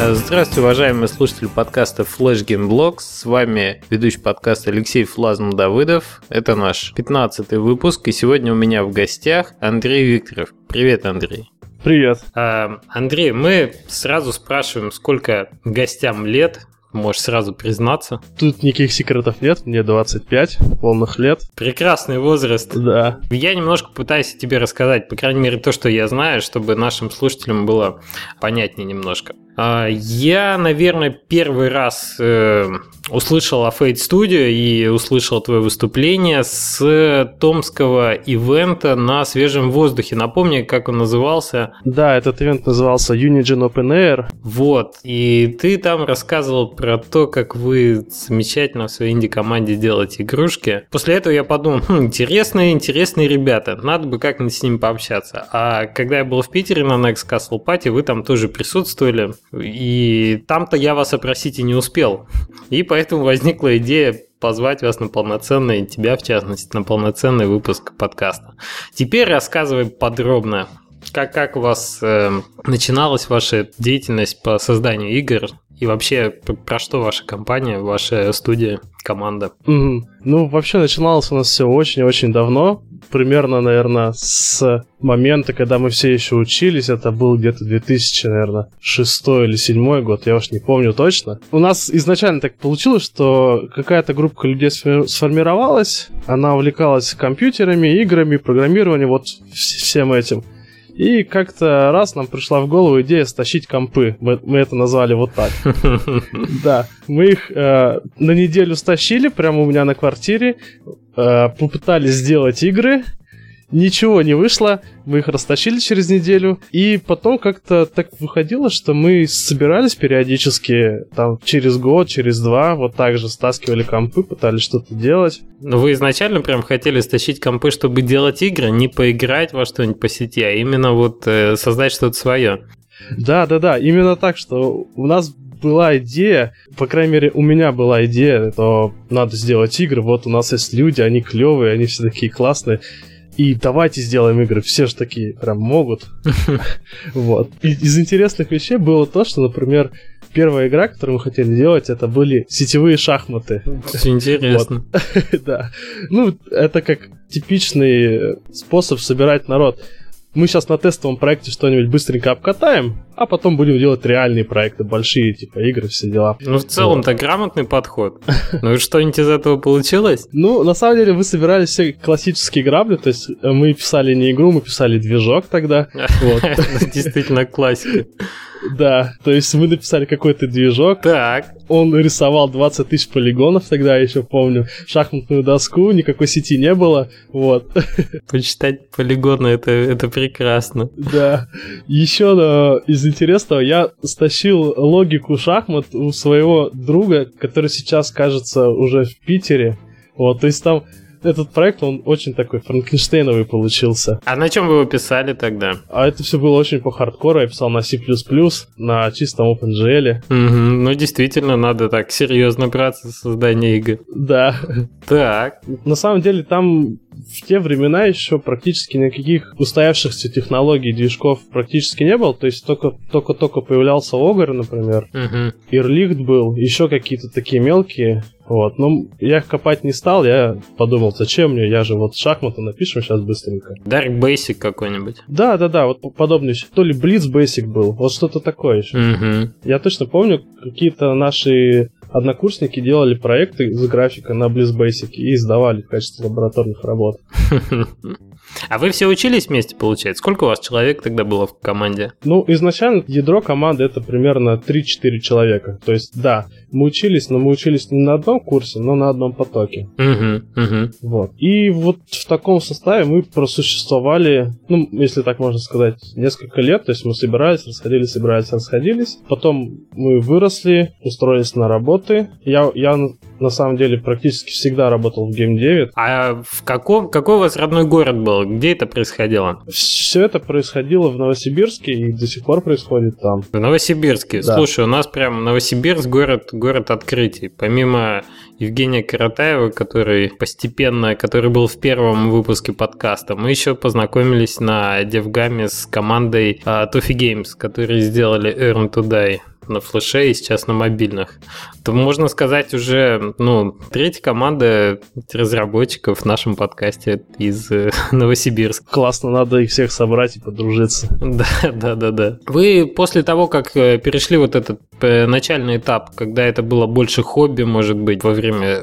Э, здравствуйте, уважаемые слушатели подкаста Flash Game Blogs. С вами ведущий подкаста Алексей Флазм Давыдов. Это наш 15 выпуск, и сегодня у меня в гостях Андрей Викторов. Привет, Андрей. Привет. А, Андрей, мы сразу спрашиваем, сколько гостям лет, Можешь сразу признаться. Тут никаких секретов нет, мне 25 полных лет. Прекрасный возраст. Да. Я немножко пытаюсь тебе рассказать, по крайней мере, то, что я знаю, чтобы нашим слушателям было понятнее немножко. А, я, наверное, первый раз э, услышал о Fate Studio и услышал твое выступление с томского ивента на свежем воздухе. Напомни, как он назывался. Да, этот ивент назывался Unigen Open Air. Вот, и ты там рассказывал про то, как вы замечательно в своей инди-команде делаете игрушки. После этого я подумал, хм, интересные, интересные ребята, надо бы как-нибудь с ними пообщаться. А когда я был в Питере на Next Castle Party, вы там тоже присутствовали. И там-то я вас опросить и не успел. И поэтому возникла идея позвать вас на полноценный, тебя в частности, на полноценный выпуск подкаста. Теперь рассказывай подробно, как, как у вас э, начиналась ваша деятельность по созданию игр и вообще про что ваша компания, ваша студия, команда? Mm-hmm. Ну, вообще начиналось у нас все очень-очень давно примерно, наверное, с момента, когда мы все еще учились, это был где-то 2000, наверное, шестой или седьмой год, я уж не помню точно. У нас изначально так получилось, что какая-то группа людей сформировалась, она увлекалась компьютерами, играми, программированием, вот всем этим. И как-то раз нам пришла в голову идея стащить компы. Мы, мы это назвали вот так. Да. Мы их э, на неделю стащили прямо у меня на квартире. Э, попытались сделать игры. Ничего не вышло, мы их растащили через неделю, и потом как-то так выходило, что мы собирались периодически, там, через год, через два, вот так же стаскивали компы, пытались что-то делать. Но вы изначально прям хотели стащить компы, чтобы делать игры, не поиграть во что-нибудь по сети, а именно вот э, создать что-то свое. Да, да, да, именно так, что у нас была идея, по крайней мере, у меня была идея, то надо сделать игры, вот у нас есть люди, они клевые, они все такие классные, и давайте сделаем игры. Все же такие прям могут. Вот. Из интересных вещей было то, что, например, первая игра, которую мы хотели делать, это были сетевые шахматы. Интересно. Да. Ну, это как типичный способ собирать народ мы сейчас на тестовом проекте что-нибудь быстренько обкатаем, а потом будем делать реальные проекты, большие, типа игры, все дела. Ну, в целом-то вот. грамотный подход. Ну и что-нибудь из этого получилось? Ну, на самом деле, вы собирали все классические грабли, то есть э, мы писали не игру, мы писали движок тогда. Действительно классика. Да, то есть мы написали какой-то движок. Так. Он рисовал 20 тысяч полигонов, тогда я еще помню, шахматную доску, никакой сети не было, вот. Почитать полигоны, это, это прекрасно. Да. Еще да, из интересного, я стащил логику шахмат у своего друга, который сейчас, кажется, уже в Питере. Вот, то есть там этот проект, он очень такой франкенштейновый получился. А на чем вы его писали тогда? А это все было очень по хардкору. Я писал на C++, на чистом OpenGL. Угу, ну, действительно, надо так серьезно браться за создание игр. Да. Так. На самом деле, там в те времена еще практически никаких устоявшихся технологий движков практически не было. То есть только только-только появлялся Огр, например. Угу. Ирлихт был, еще какие-то такие мелкие. Вот, но я их копать не стал, я подумал, зачем мне, я же вот шахматы напишем сейчас быстренько. Dark Basic какой-нибудь. Да, да, да, вот подобный еще. То ли Blitz Basic был, вот что-то такое еще. Угу. Я точно помню, какие-то наши однокурсники делали проекты с графика на Blitz Basic и сдавали в качестве лабораторных работ. А вы все учились вместе, получается? Сколько у вас человек тогда было в команде? Ну, изначально ядро команды это примерно 3-4 человека. То есть, да, мы учились, но мы учились не на одном курсе, но на одном потоке. Угу, угу. Вот. И вот в таком составе мы просуществовали, ну, если так можно сказать, несколько лет. То есть мы собирались, расходились, собирались, расходились. Потом мы выросли, устроились на работы. Я, я на самом деле практически всегда работал в Game 9. А в каком, какой у вас родной город был? Где это происходило? Все это происходило в Новосибирске и до сих пор происходит там. В Новосибирске? Да. Слушай, у нас прям Новосибирск город, город открытий. Помимо Евгения Каратаева, который постепенно, который был в первом выпуске подкаста, мы еще познакомились на Девгаме с командой uh, Toffee Games, которые сделали Earn to Die на флеше и сейчас на мобильных. То можно сказать уже, ну, третья команда разработчиков в нашем подкасте из э, Новосибирска. Классно, надо их всех собрать и подружиться. Да, да, да, да. Вы после того, как э, перешли вот этот э, начальный этап, когда это было больше хобби, может быть, во время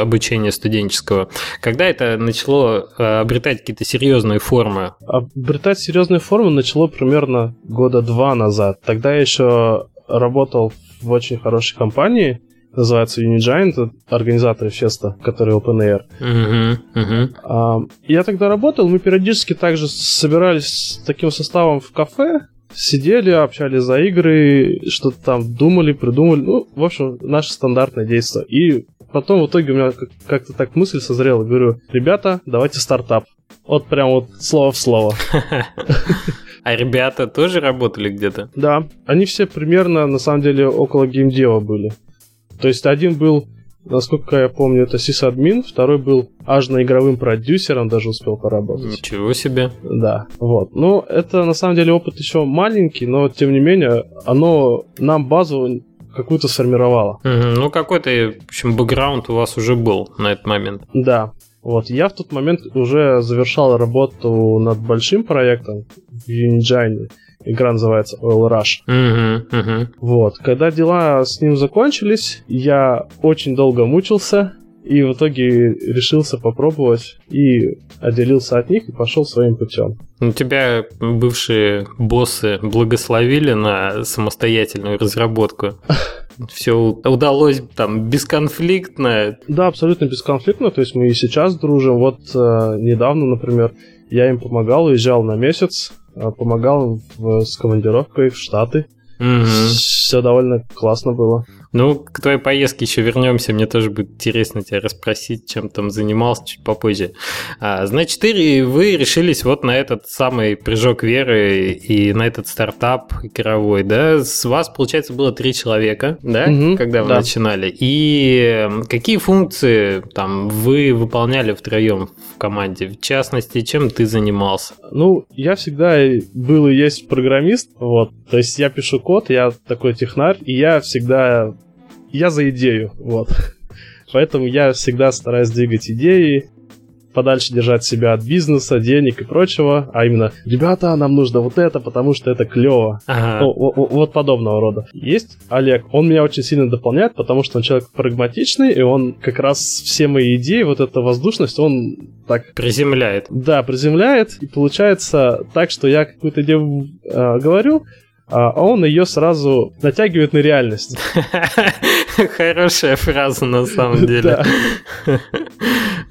обучения студенческого, когда это начало обретать какие-то серьезные формы? Обретать серьезные формы начало примерно года два назад. Тогда еще работал в очень хорошей компании, называется Unigiant, организаторы феста, который Open Air. Uh-huh, uh-huh. А, я тогда работал, мы периодически также собирались с таким составом в кафе, сидели, общались за игры, что-то там думали, придумали. Ну, в общем, наше стандартное действие. И потом в итоге у меня как-то так мысль созрела. Говорю, ребята, давайте стартап. Вот прям вот слово в слово. А ребята тоже работали где-то? Да, они все примерно, на самом деле, около геймдева были. То есть один был, насколько я помню, это сисадмин, второй был аж на игровым продюсером, даже успел поработать. Ничего себе. Да, вот. Ну, это на самом деле опыт еще маленький, но тем не менее, оно нам базу какую-то сформировало. Угу, ну, какой-то, в общем, бэкграунд у вас уже был на этот момент. Да. Вот, я в тот момент уже завершал работу над большим проектом в Unigine. Игра называется Oil Rush. Uh-huh, uh-huh. Вот. Когда дела с ним закончились, я очень долго мучился, и в итоге решился попробовать и отделился от них и пошел своим путем. У тебя бывшие боссы благословили на самостоятельную разработку. Все удалось там бесконфликтно. Да, абсолютно бесконфликтно. То есть мы и сейчас дружим. Вот э, недавно, например, я им помогал, уезжал на месяц а, помогал в, с командировкой в Штаты. Угу. Все довольно классно было. Ну, к твоей поездке еще вернемся. Мне тоже будет интересно тебя расспросить, чем там занимался чуть попозже. А, значит, и вы решились вот на этот самый прыжок веры и на этот стартап игровой, да? С вас, получается, было три человека, да, угу, когда вы да. начинали. И какие функции там вы выполняли втроем в команде? В частности, чем ты занимался? Ну, я всегда был и есть программист, вот. То есть я пишу код, я такой технарь, и я всегда я за идею, вот. Поэтому я всегда стараюсь двигать идеи, подальше держать себя от бизнеса, денег и прочего, а именно, ребята, нам нужно вот это, потому что это клево. Ага. Ну, вот подобного рода. Есть Олег, он меня очень сильно дополняет, потому что он человек прагматичный, и он как раз все мои идеи, вот эта воздушность, он так... Приземляет. Да, приземляет, и получается так, что я какую-то идею э, говорю, а он ее сразу натягивает на реальность. Хорошая фраза на самом деле.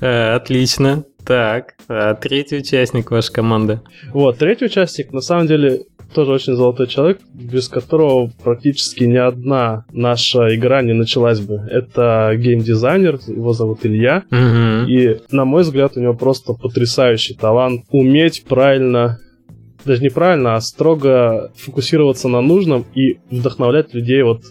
Э, отлично. Так, а третий участник вашей команды? Вот, третий участник, на самом деле, тоже очень золотой человек, без которого практически ни одна наша игра не началась бы. Это геймдизайнер, его зовут Илья. Угу. И, на мой взгляд, у него просто потрясающий талант уметь правильно даже неправильно, а строго фокусироваться на нужном и вдохновлять людей. Вот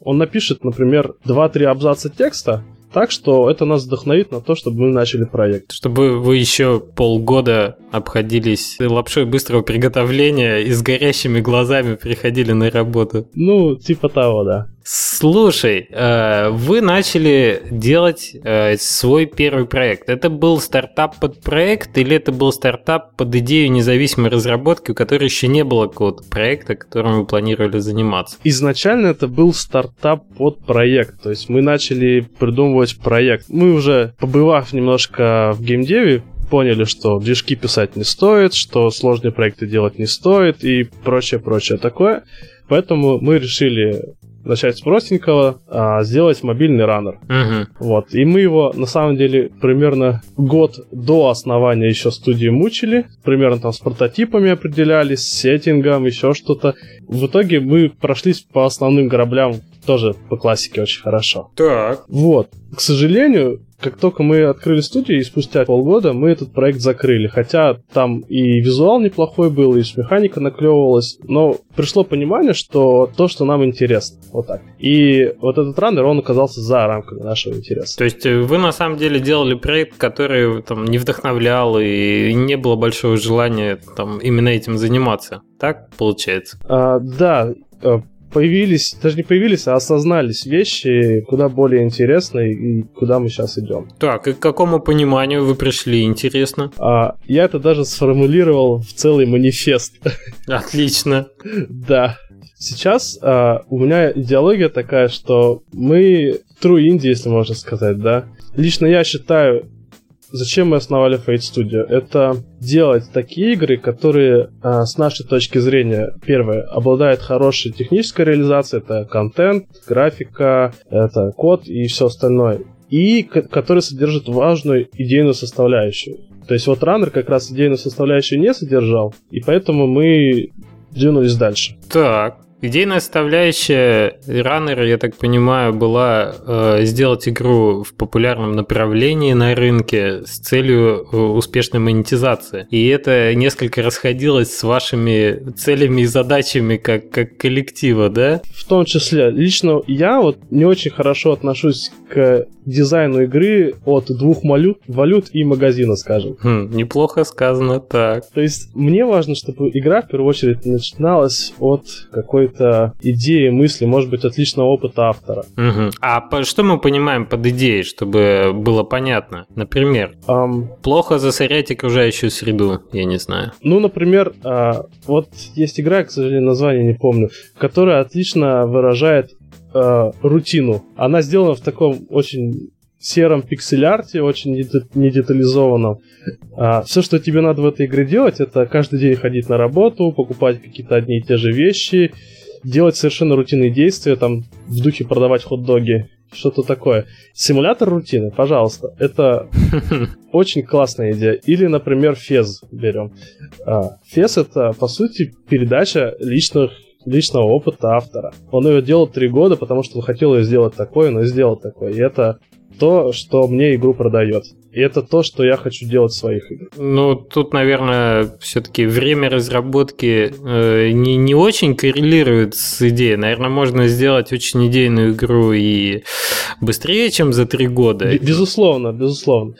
он напишет, например, 2-3 абзаца текста, так что это нас вдохновит на то, чтобы мы начали проект. Чтобы вы еще полгода обходились лапшой быстрого приготовления и с горящими глазами приходили на работу. Ну, типа того, да. Слушай, э, вы начали делать э, свой первый проект. Это был стартап под проект или это был стартап под идею независимой разработки, у которой еще не было какого-то проекта, которым вы планировали заниматься? Изначально это был стартап под проект. То есть мы начали придумывать проект. Мы уже, побывав немножко в геймдеве, поняли, что движки писать не стоит, что сложные проекты делать не стоит и прочее-прочее такое. Поэтому мы решили начать с простенького, а сделать мобильный раннер. Угу. Вот. И мы его, на самом деле, примерно год до основания еще студии мучили. Примерно там с прототипами определялись, с сеттингом, еще что-то. В итоге мы прошлись по основным граблям тоже по классике очень хорошо. Так. Вот. К сожалению, как только мы открыли студию, и спустя полгода мы этот проект закрыли. Хотя там и визуал неплохой был, и механика наклевывалась, но пришло понимание, что то, что нам интересно. Вот так. И вот этот раннер, он оказался за рамками нашего интереса. То есть э, вы на самом деле делали проект, который там не вдохновлял, и не было большого желания там именно этим заниматься. Так получается? А, да. Появились, даже не появились, а осознались вещи куда более интересные и куда мы сейчас идем. Так, и к какому пониманию вы пришли, интересно? А, я это даже сформулировал в целый манифест. Отлично. Да. Сейчас а, у меня идеология такая, что мы true indie, если можно сказать, да. Лично я считаю, Зачем мы основали Fate Studio? Это делать такие игры, которые а, с нашей точки зрения, первое, обладают хорошей технической реализацией, это контент, графика, это код и все остальное, и которые содержат важную идейную составляющую. То есть вот Runner как раз идейную составляющую не содержал, и поэтому мы двинулись дальше. Так, Идейная составляющая раннера, я так понимаю, была э, сделать игру в популярном направлении на рынке с целью э, успешной монетизации. И это несколько расходилось с вашими целями и задачами как, как коллектива, да? В том числе. Лично я вот не очень хорошо отношусь к дизайну игры от двух валют, валют и магазина, скажем. Хм, неплохо сказано так. То есть мне важно, чтобы игра в первую очередь начиналась от какой какой-то идеи, мысли, может быть, отличного опыта автора. Угу. А что мы понимаем под идеей, чтобы было понятно? Например, um, плохо засорять окружающую среду, я не знаю. Ну, например, uh, вот есть игра, к сожалению, название не помню, которая отлично выражает uh, рутину. Она сделана в таком очень сером пиксель-арте, очень не детализованном. А, все, что тебе надо в этой игре делать, это каждый день ходить на работу, покупать какие-то одни и те же вещи, делать совершенно рутинные действия, там, в духе продавать хот-доги, что-то такое. Симулятор рутины, пожалуйста, это очень классная идея. Или, например, Фез берем. А, Фез это, по сути, передача личных личного опыта автора. Он ее делал три года, потому что он хотел ее сделать такое, но сделал такое. И это то, что мне игру продает. И это то, что я хочу делать в своих играх. Ну, тут, наверное, все-таки время разработки э, не, не очень коррелирует с идеей. Наверное, можно сделать очень идейную игру и быстрее, чем за три года. Безусловно, безусловно.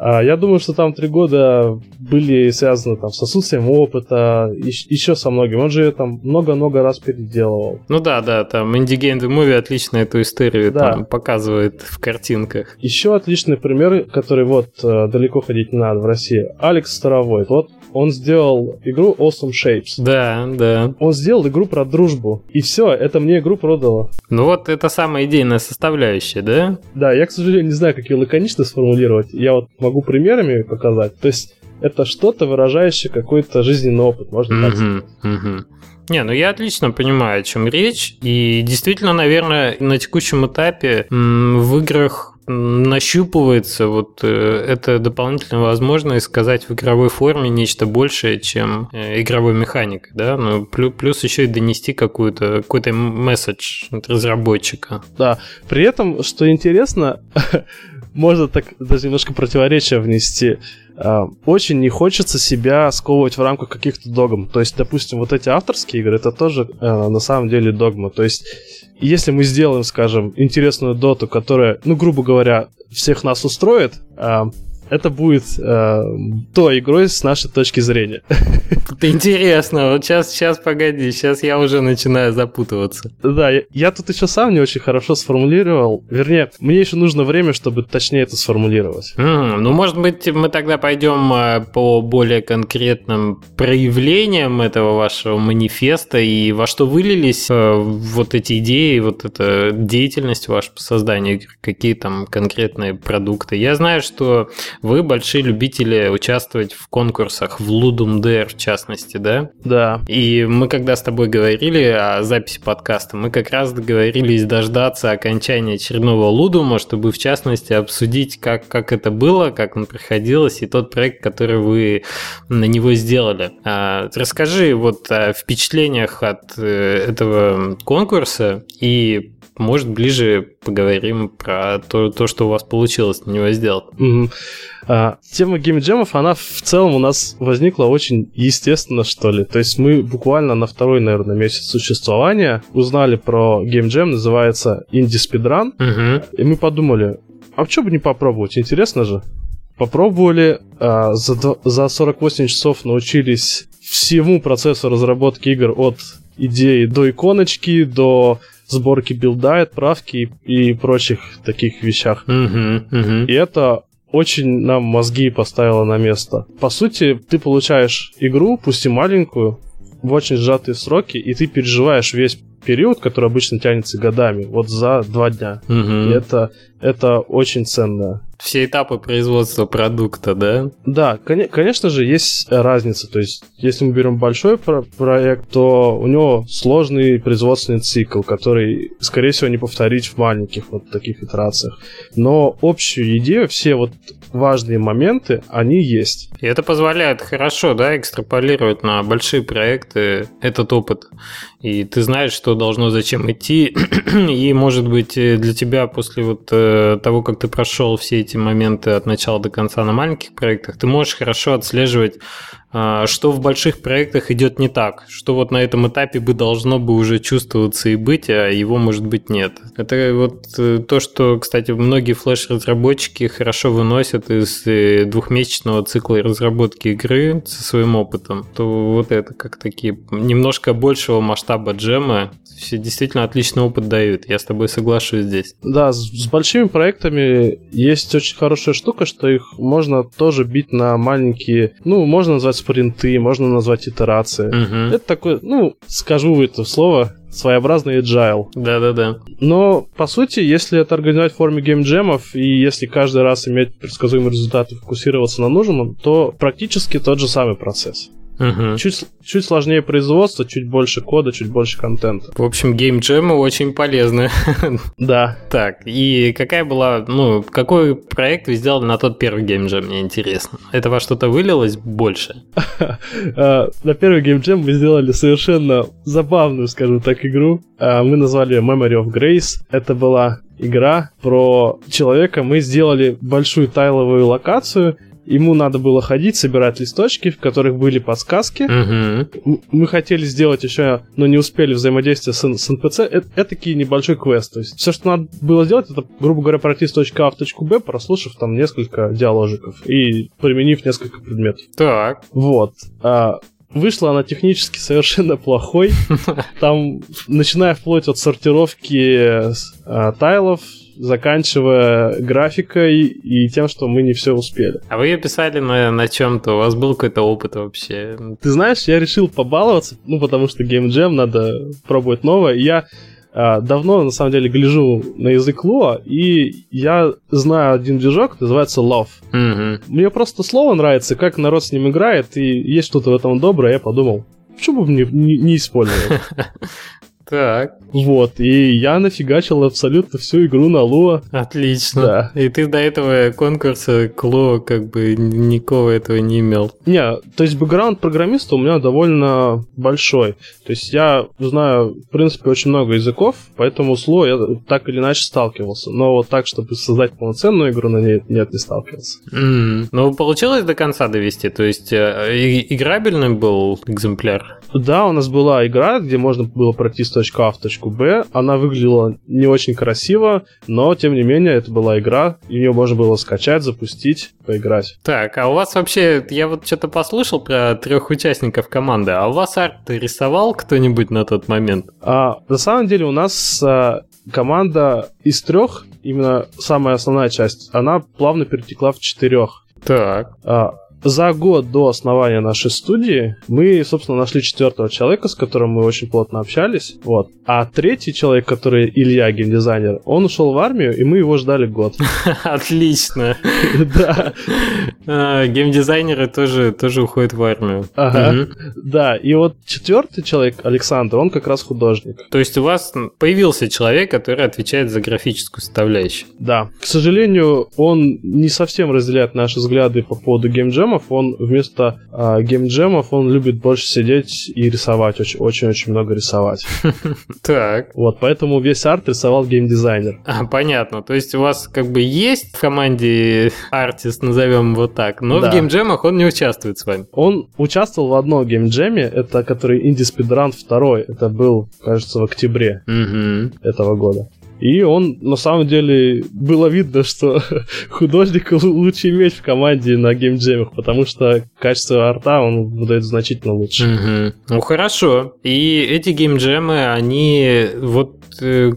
А, я думаю, что там три года были связаны там, с отсутствием опыта, еще со многим. Он же там много-много раз переделывал. Ну да, да, там Indie Game The Movie отлично эту историю да. там, показывает в картинках. Еще отличный пример, который вот э, далеко ходить не надо в России. Алекс Старовой. Вот он сделал игру Awesome Shapes. Да, да. Он сделал игру про дружбу. И все, это мне игру продало. Ну вот это самая идейная составляющая, да? Да, я, к сожалению, не знаю, как ее лаконично сформулировать. Я вот могу примерами показать. То есть это что-то, выражающее какой-то жизненный опыт, можно mm-hmm, так сказать. Mm-hmm. Не, ну я отлично понимаю, о чем речь. И действительно, наверное, на текущем этапе в играх нащупывается вот э, эта дополнительная возможность сказать в игровой форме нечто большее, чем э, игровой механик, да, ну, плюс, плюс еще и донести какую-то, какой-то месседж от разработчика. Да, при этом, что интересно, можно так даже немножко противоречия внести. А, очень не хочется себя сковывать в рамках каких-то догм. То есть, допустим, вот эти авторские игры, это тоже э, на самом деле догма. То есть, если мы сделаем, скажем, интересную доту, которая, ну, грубо говоря, всех нас устроит, а, это будет э, той игрой с нашей точки зрения. Это интересно. Вот сейчас, сейчас, погоди, сейчас я уже начинаю запутываться. Да, я, я тут еще сам не очень хорошо сформулировал. Вернее, мне еще нужно время, чтобы точнее это сформулировать. Mm, ну, может быть, мы тогда пойдем э, по более конкретным проявлениям этого вашего манифеста и во что вылились э, вот эти идеи, вот эта деятельность ваша по созданию, какие там конкретные продукты. Я знаю, что вы большие любители участвовать в конкурсах, в Ludum Dare в частности, да? Да. И мы когда с тобой говорили о записи подкаста, мы как раз договорились дождаться окончания очередного Лудума, чтобы в частности обсудить, как, как это было, как он проходилось, и тот проект, который вы на него сделали. А, расскажи вот о впечатлениях от э, этого конкурса и может, ближе поговорим про то, то что у вас получилось на него сделать. Угу. А, тема геймджемов, она в целом у нас возникла очень естественно, что ли. То есть мы буквально на второй, наверное, месяц существования узнали про геймджем, называется Indie Speedrun, угу. и мы подумали, а что бы не попробовать, интересно же. Попробовали, а, за, за 48 часов научились всему процессу разработки игр от идеи до иконочки, до сборки билда, отправки и, прочих таких вещах. Мгм, мгм. И это очень нам мозги поставило на место. По сути, ты получаешь игру, пусть и маленькую, в очень сжатые сроки, и ты переживаешь весь период, который обычно тянется годами, вот за два дня. Мгм. И это, это очень ценно. Все этапы производства продукта, да? Да, коне- конечно же, есть разница. То есть, если мы берем большой про- проект, то у него сложный производственный цикл, который, скорее всего, не повторить в маленьких вот таких итерациях. Но общую идею, все вот важные моменты, они есть. И это позволяет хорошо, да, экстраполировать на большие проекты этот опыт. И ты знаешь, что должно зачем идти. И, может быть, для тебя после вот э, того, как ты прошел все эти моменты от начала до конца на маленьких проектах, ты можешь хорошо отслеживать, что в больших проектах идет не так, что вот на этом этапе бы должно бы уже чувствоваться и быть, а его, может быть, нет. Это вот э, то, что, кстати, многие флеш-разработчики хорошо выносят из э, двухмесячного цикла разработки игры со своим опытом, то вот это как такие немножко большего масштаба джема все действительно отличный опыт дают. Я с тобой соглашусь здесь. Да, с, с большими проектами есть очень хорошая штука, что их можно тоже бить на маленькие, ну, можно назвать спринты, можно назвать итерации. Мгм. Это такое, ну, скажу это слово, своеобразный agile. Да-да-да. Но, по сути, если это организовать в форме геймджемов, и если каждый раз иметь предсказуемый результат и фокусироваться на нужном, то практически тот же самый процесс. Мгм. Чуть, чуть сложнее производство, чуть больше кода, чуть больше контента. В общем, геймджемы очень полезны. Да. Так, и какая была, ну, какой проект вы сделали на тот первый геймджем, мне интересно. Это во что-то вылилось больше? Э, На первый геймджем мы сделали совершенно забавную, скажем так, игру. Э, Мы назвали ее Memory of Grace. Это была игра про человека. Мы сделали большую тайловую локацию. Ему надо было ходить, собирать листочки, в которых были подсказки. М- Мы хотели сделать еще, но не успели взаимодействие с, с НПЦ. Это, это такой небольшой квест. То есть все, что надо было сделать, это, грубо говоря, пройти с точки А в точку Б, прослушав там несколько диалогиков и применив несколько предметов. Так. Вот. А, вышла она технически совершенно плохой. Там, начиная вплоть от сортировки а, тайлов, заканчивая графикой и тем, что мы не все успели. А вы ее писали на, на чем-то? У вас был какой-то опыт вообще? Ты знаешь, я решил побаловаться, ну, потому что Game Jam надо пробовать новое. Я а, давно, на самом деле, гляжу на язык Lua, и я знаю один движок, называется Love. Мгм. Мне просто слово нравится, как народ с ним играет, и есть что-то в этом доброе, я подумал, почему бы мне не, не использовать? Так, Вот, и я нафигачил абсолютно всю игру на Lua. отлично. Да. И ты до этого конкурса Кло как бы никого этого не имел. Не, то есть бэкграунд программиста у меня довольно большой. То есть я знаю, в принципе, очень много языков, поэтому с Lua я так или иначе сталкивался. Но вот так, чтобы создать полноценную игру на ней, нет, не сталкивался. М, Ну, получилось до конца довести? То есть э, играбельный был экземпляр? Да, у нас была игра, где можно было пройти с точки А в точку Б. Она выглядела не очень красиво, но тем не менее это была игра, и ее можно было скачать, запустить, поиграть. Так, а у вас вообще, я вот что-то послушал про трех участников команды, а у вас арт рисовал кто-нибудь на тот момент? А, на самом деле у нас а, команда из трех, именно самая основная часть, она плавно перетекла в четырех. Так. А, за год до основания нашей студии мы, собственно, нашли четвертого человека, с которым мы очень плотно общались. Вот. А третий человек, который Илья, геймдизайнер, он ушел в армию, и мы его ждали год. Отлично. Да, А, Геймдизайнеры тоже, тоже уходят в армию. Ага. Да. И вот четвертый человек, Александр, он как раз художник. То есть у вас появился человек, который отвечает за графическую составляющую. Да. К сожалению, он не совсем разделяет наши взгляды по поводу геймджемов. Он вместо а, геймджемов он любит больше сидеть и рисовать, очень- очень-очень много рисовать. Так. Вот, поэтому весь арт рисовал геймдизайнер. А, понятно. То есть у вас как бы есть в команде артист, назовем его так, но в геймджемах он не участвует с вами. Он участвовал в одном геймджеме, это который Indie Speedrun 2, это был, кажется, в октябре этого года. И он, на самом деле, было видно, что художник лучше иметь в команде на геймджемах, потому что качество арта он выдает значительно лучше. Угу. Ну хорошо. И эти геймджемы, они вот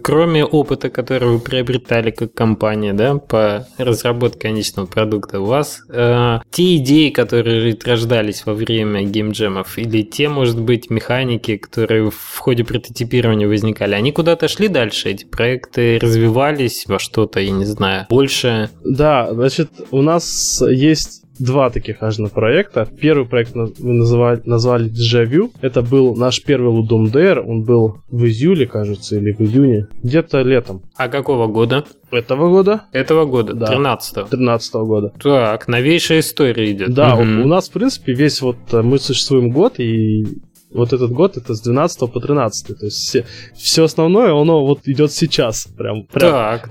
кроме опыта, который вы приобретали как компания, да, по разработке конечного продукта, у вас э, те идеи, которые рождались во время геймджемов, или те, может быть, механики, которые в ходе прототипирования возникали, они куда-то шли дальше, эти проекты развивались во что-то, я не знаю, больше? Да, значит, у нас есть два таких важных проекта. Первый проект мы называли, назвали Déjà Это был наш первый Ludum Dare. Он был в июле, кажется, или в июне. Где-то летом. А какого года? Этого года. Этого года, да. 13-го. 13 -го года. Так, новейшая история идет. Да, угу. у, у нас, в принципе, весь вот э, мы существуем год, и вот этот год это с 12 по 13. То есть все, все основное, оно вот идет сейчас. Прям, прям. Так.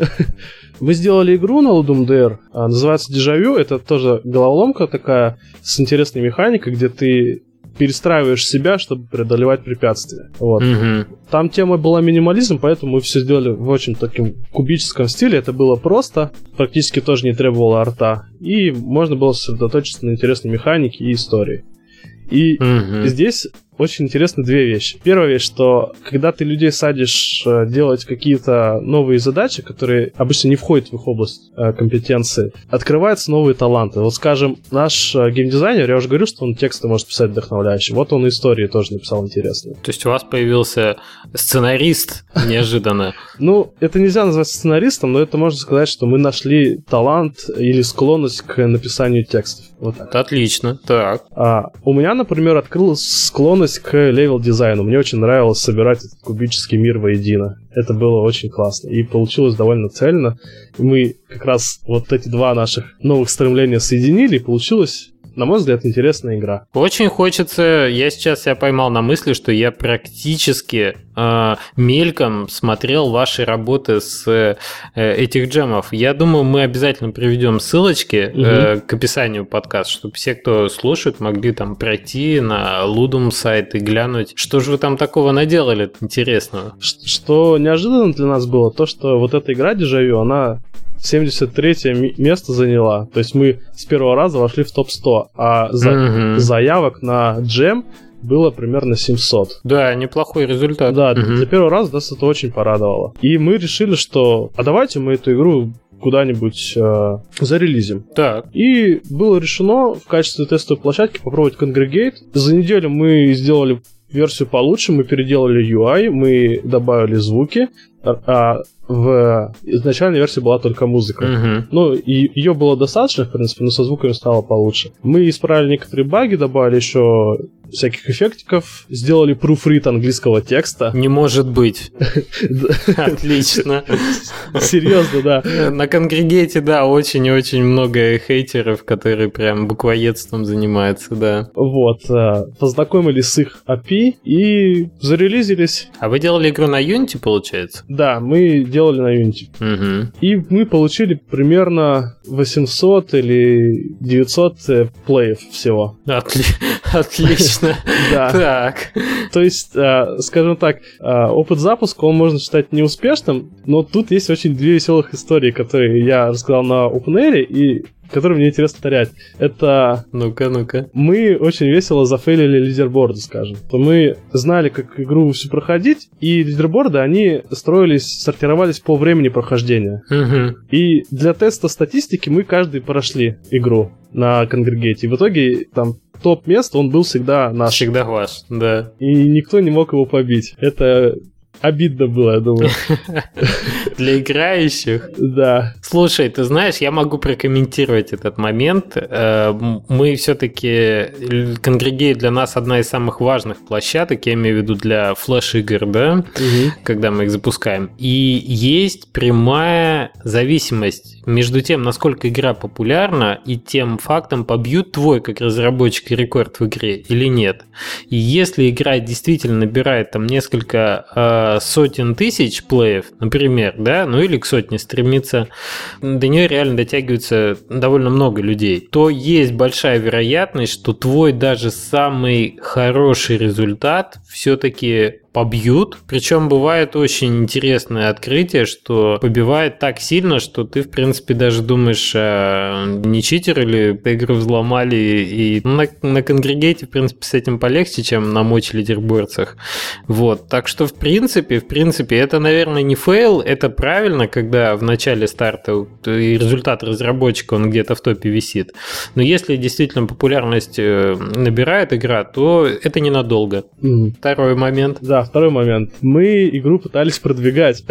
Мы сделали игру на Ludum Dare, а, называется Дежавю. Это тоже головоломка такая с интересной механикой, где ты перестраиваешь себя, чтобы преодолевать препятствия. Вот. Угу. Там тема была минимализм, поэтому мы все сделали в очень таким кубическом стиле. Это было просто, практически тоже не требовало арта. И можно было сосредоточиться на интересной механике и истории. И угу. здесь очень интересны две вещи. Первая вещь, что когда ты людей садишь э, делать какие-то новые задачи, которые обычно не входят в их область э, компетенции, открываются новые таланты. Вот, скажем, наш э, геймдизайнер, я уже говорю, что он тексты может писать вдохновляющие. Вот он истории тоже написал интересные. То есть у вас появился сценарист неожиданно? Ну, это нельзя назвать сценаристом, но это можно сказать, что мы нашли талант или склонность к написанию текстов. Вот так. Отлично, так. А, у меня, например, открылась склонность к level-дизайну. Мне очень нравилось собирать этот кубический мир воедино. Это было очень классно. И получилось довольно цельно. И мы как раз вот эти два наших новых стремления соединили, и получилось на мой взгляд, интересная игра. Очень хочется, я сейчас себя поймал на мысли, что я практически э, мельком смотрел ваши работы с э, этих джемов. Я думаю, мы обязательно приведем ссылочки угу. э, к описанию подкаста, чтобы все, кто слушает, могли там пройти на Ludum сайт и глянуть, что же вы там такого наделали интересного. Что неожиданно для нас было, то, что вот эта игра Дежавю, она 73 место заняла. То есть мы с первого раза вошли в топ-100, а за, mm-hmm. заявок на джем было примерно 700. Да, неплохой результат. Да, угу. за первый раз нас это очень порадовало. И мы решили, что а давайте мы эту игру куда-нибудь э, зарелизим. Так. И было решено в качестве тестовой площадки попробовать Congregate. За неделю мы сделали версию получше, мы переделали UI, мы добавили звуки, а в изначальной версии была только музыка. Uh-huh. Ну, и ее было достаточно, в принципе, но со звуками стало получше. Мы исправили некоторые баги, добавили еще всяких эффектиков, сделали пруфрит английского текста. Не может быть. Отлично. Серьезно, да. На конгрегете, да, очень-очень много хейтеров, которые прям буквоедством занимаются, да. Вот. Э, познакомились с их API и зарелизились. А вы делали игру на Unity, получается? Да, мы делали на Unity. Угу. И мы получили примерно 800 или 900 э, плеев всего. Отлично. Да. Так. То есть, э, скажем так, э, опыт запуска, он можно считать неуспешным, но тут есть очень две веселых истории, которые я рассказал на OpenAir, и который мне интересно повторять. Это... Ну-ка, ну-ка. Мы очень весело зафейлили лидерборды, скажем. Мы знали, как игру всю проходить, и лидерборды, они строились, сортировались по времени прохождения. Угу. И для теста статистики мы каждый прошли игру на конгрегете. И в итоге там топ-место, он был всегда наш. Всегда ваш, да. И никто не мог его побить. Это обидно было, я думаю. Для играющих? Да. Слушай, ты знаешь, я могу прокомментировать этот момент. Э, мы все-таки, Конгрегей для нас одна из самых важных площадок, я имею в виду для флеш-игр, да, когда мы их запускаем. И есть прямая зависимость между тем, насколько игра популярна, и тем фактом, побьют твой, как разработчик, рекорд в игре или нет. И если игра действительно набирает там несколько сотен тысяч плеев, например, да, ну или к сотне стремится, до нее реально дотягивается довольно много людей, то есть большая вероятность, что твой даже самый хороший результат все-таки побьют. Причем бывает очень интересное открытие, что побивает так сильно, что ты, в принципе, даже думаешь, а не читер или игру взломали. И на, на конгрегейте, в принципе, с этим полегче, чем на мочь лидерборцах. Вот. Так что, в принципе, в принципе, это, наверное, не фейл, это правильно, когда в начале старта результат разработчика, он где-то в топе висит. Но если действительно популярность э, набирает игра, то это ненадолго. Мм. Второй момент. Да, второй момент. Мы игру пытались продвигать.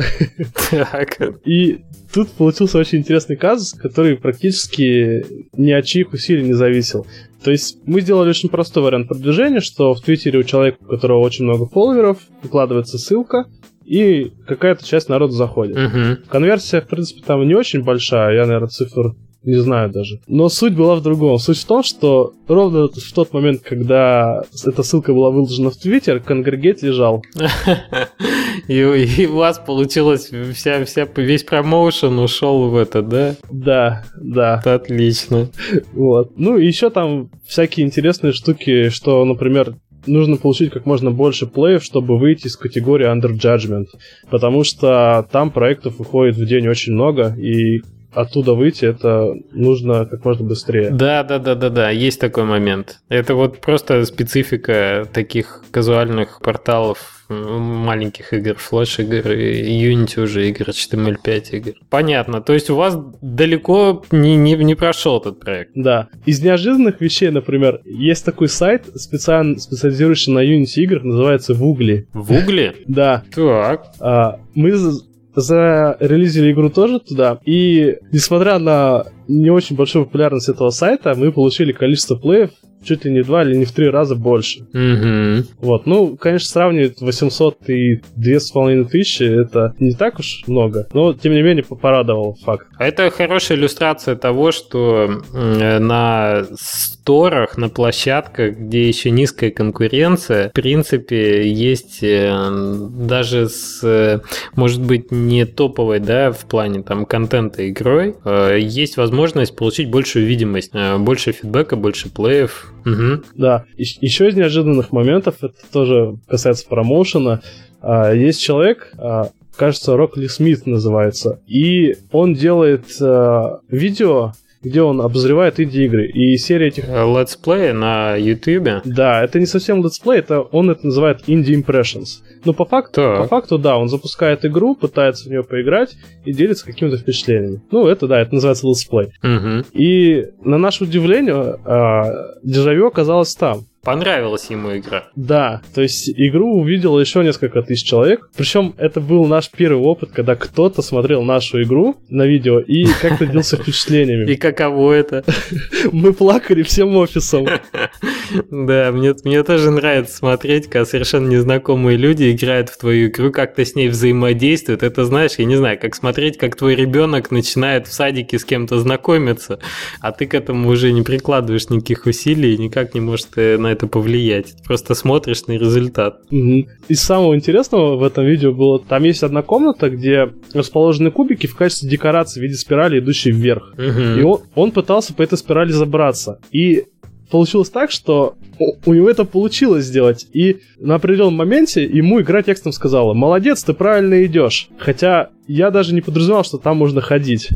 Так. И тут получился очень интересный казус, который практически ни от чьих усилий не зависел. То есть мы сделали очень простой вариант продвижения, что в Твиттере у человека, у которого очень много фолловеров, выкладывается ссылка, и какая-то часть народа заходит. Угу. Конверсия, в принципе, там не очень большая, я, наверное, цифр не знаю даже. Но суть была в другом. Суть в том, что ровно в тот момент, когда эта ссылка была выложена в Твиттер, конгрегейт лежал. И, и у вас получилось вся, вся, весь промоушен ушел в это, да? Да, да. Это отлично. Вот. Ну, и еще там всякие интересные штуки, что, например, нужно получить как можно больше плеев, чтобы выйти из категории Under Judgment. Потому что там проектов выходит в день очень много, и оттуда выйти, это нужно как можно быстрее. Да, да, да, да, да, есть такой момент. Это вот просто специфика таких казуальных порталов маленьких игр, флеш-игр, Unity уже игр, HTML5 игр. Понятно. То есть у вас далеко не, не, не прошел этот проект. Да. Из неожиданных вещей, например, есть такой сайт, специально специализирующийся на Unity играх, называется Вугли. Вугли? Да. Так. А, мы зарелизили игру тоже туда, и несмотря на не очень большую популярность этого сайта, мы получили количество плеев чуть ли не в два или не в три раза больше. Угу. Вот, ну, конечно, сравнивать 800 и две с половиной тысячи, это не так уж много, но, тем не менее, порадовал факт. А это хорошая иллюстрация того, что на сторах, на площадках, где еще низкая конкуренция, в принципе, есть э, даже с, может быть, не топовой, да, в плане там контента игрой, э, есть возможность получить большую видимость, э, больше фидбэка, больше плеев, Угу. Да. И, еще из неожиданных моментов, это тоже касается промоушена, а, есть человек, а, кажется, Рокли Смит называется, и он делает а, видео где он обозревает инди-игры. И серия этих... Летсплеи на YouTube? Да, это не совсем летсплей, это он это называет Indie Impressions. Но по факту, по факту, да, он запускает игру, пытается в нее поиграть и делится какими-то впечатлениями. Ну, это да, это называется летсплей. Угу. И на наше удивление, э, Дежавю оказалось там. Понравилась ему игра. Да, то есть игру увидело еще несколько тысяч человек. Причем это был наш первый опыт, когда кто-то смотрел нашу игру на видео и как-то делился впечатлениями. И каково это? Мы плакали всем офисом. Да, мне, мне тоже нравится смотреть, когда совершенно незнакомые люди играют в твою игру, как-то с ней взаимодействуют. Это, знаешь, я не знаю, как смотреть, как твой ребенок начинает в садике с кем-то знакомиться, а ты к этому уже не прикладываешь никаких усилий и никак не можешь э, на это повлиять. просто смотришь на результат. Угу. Из самого интересного в этом видео было, там есть одна комната, где расположены кубики в качестве декорации в виде спирали, идущей вверх. Угу. И он, он пытался по этой спирали забраться. И получилось так, что у него это получилось сделать. И на определенном моменте ему игра текстом сказала, молодец, ты правильно идешь. Хотя я даже не подразумевал, что там можно ходить.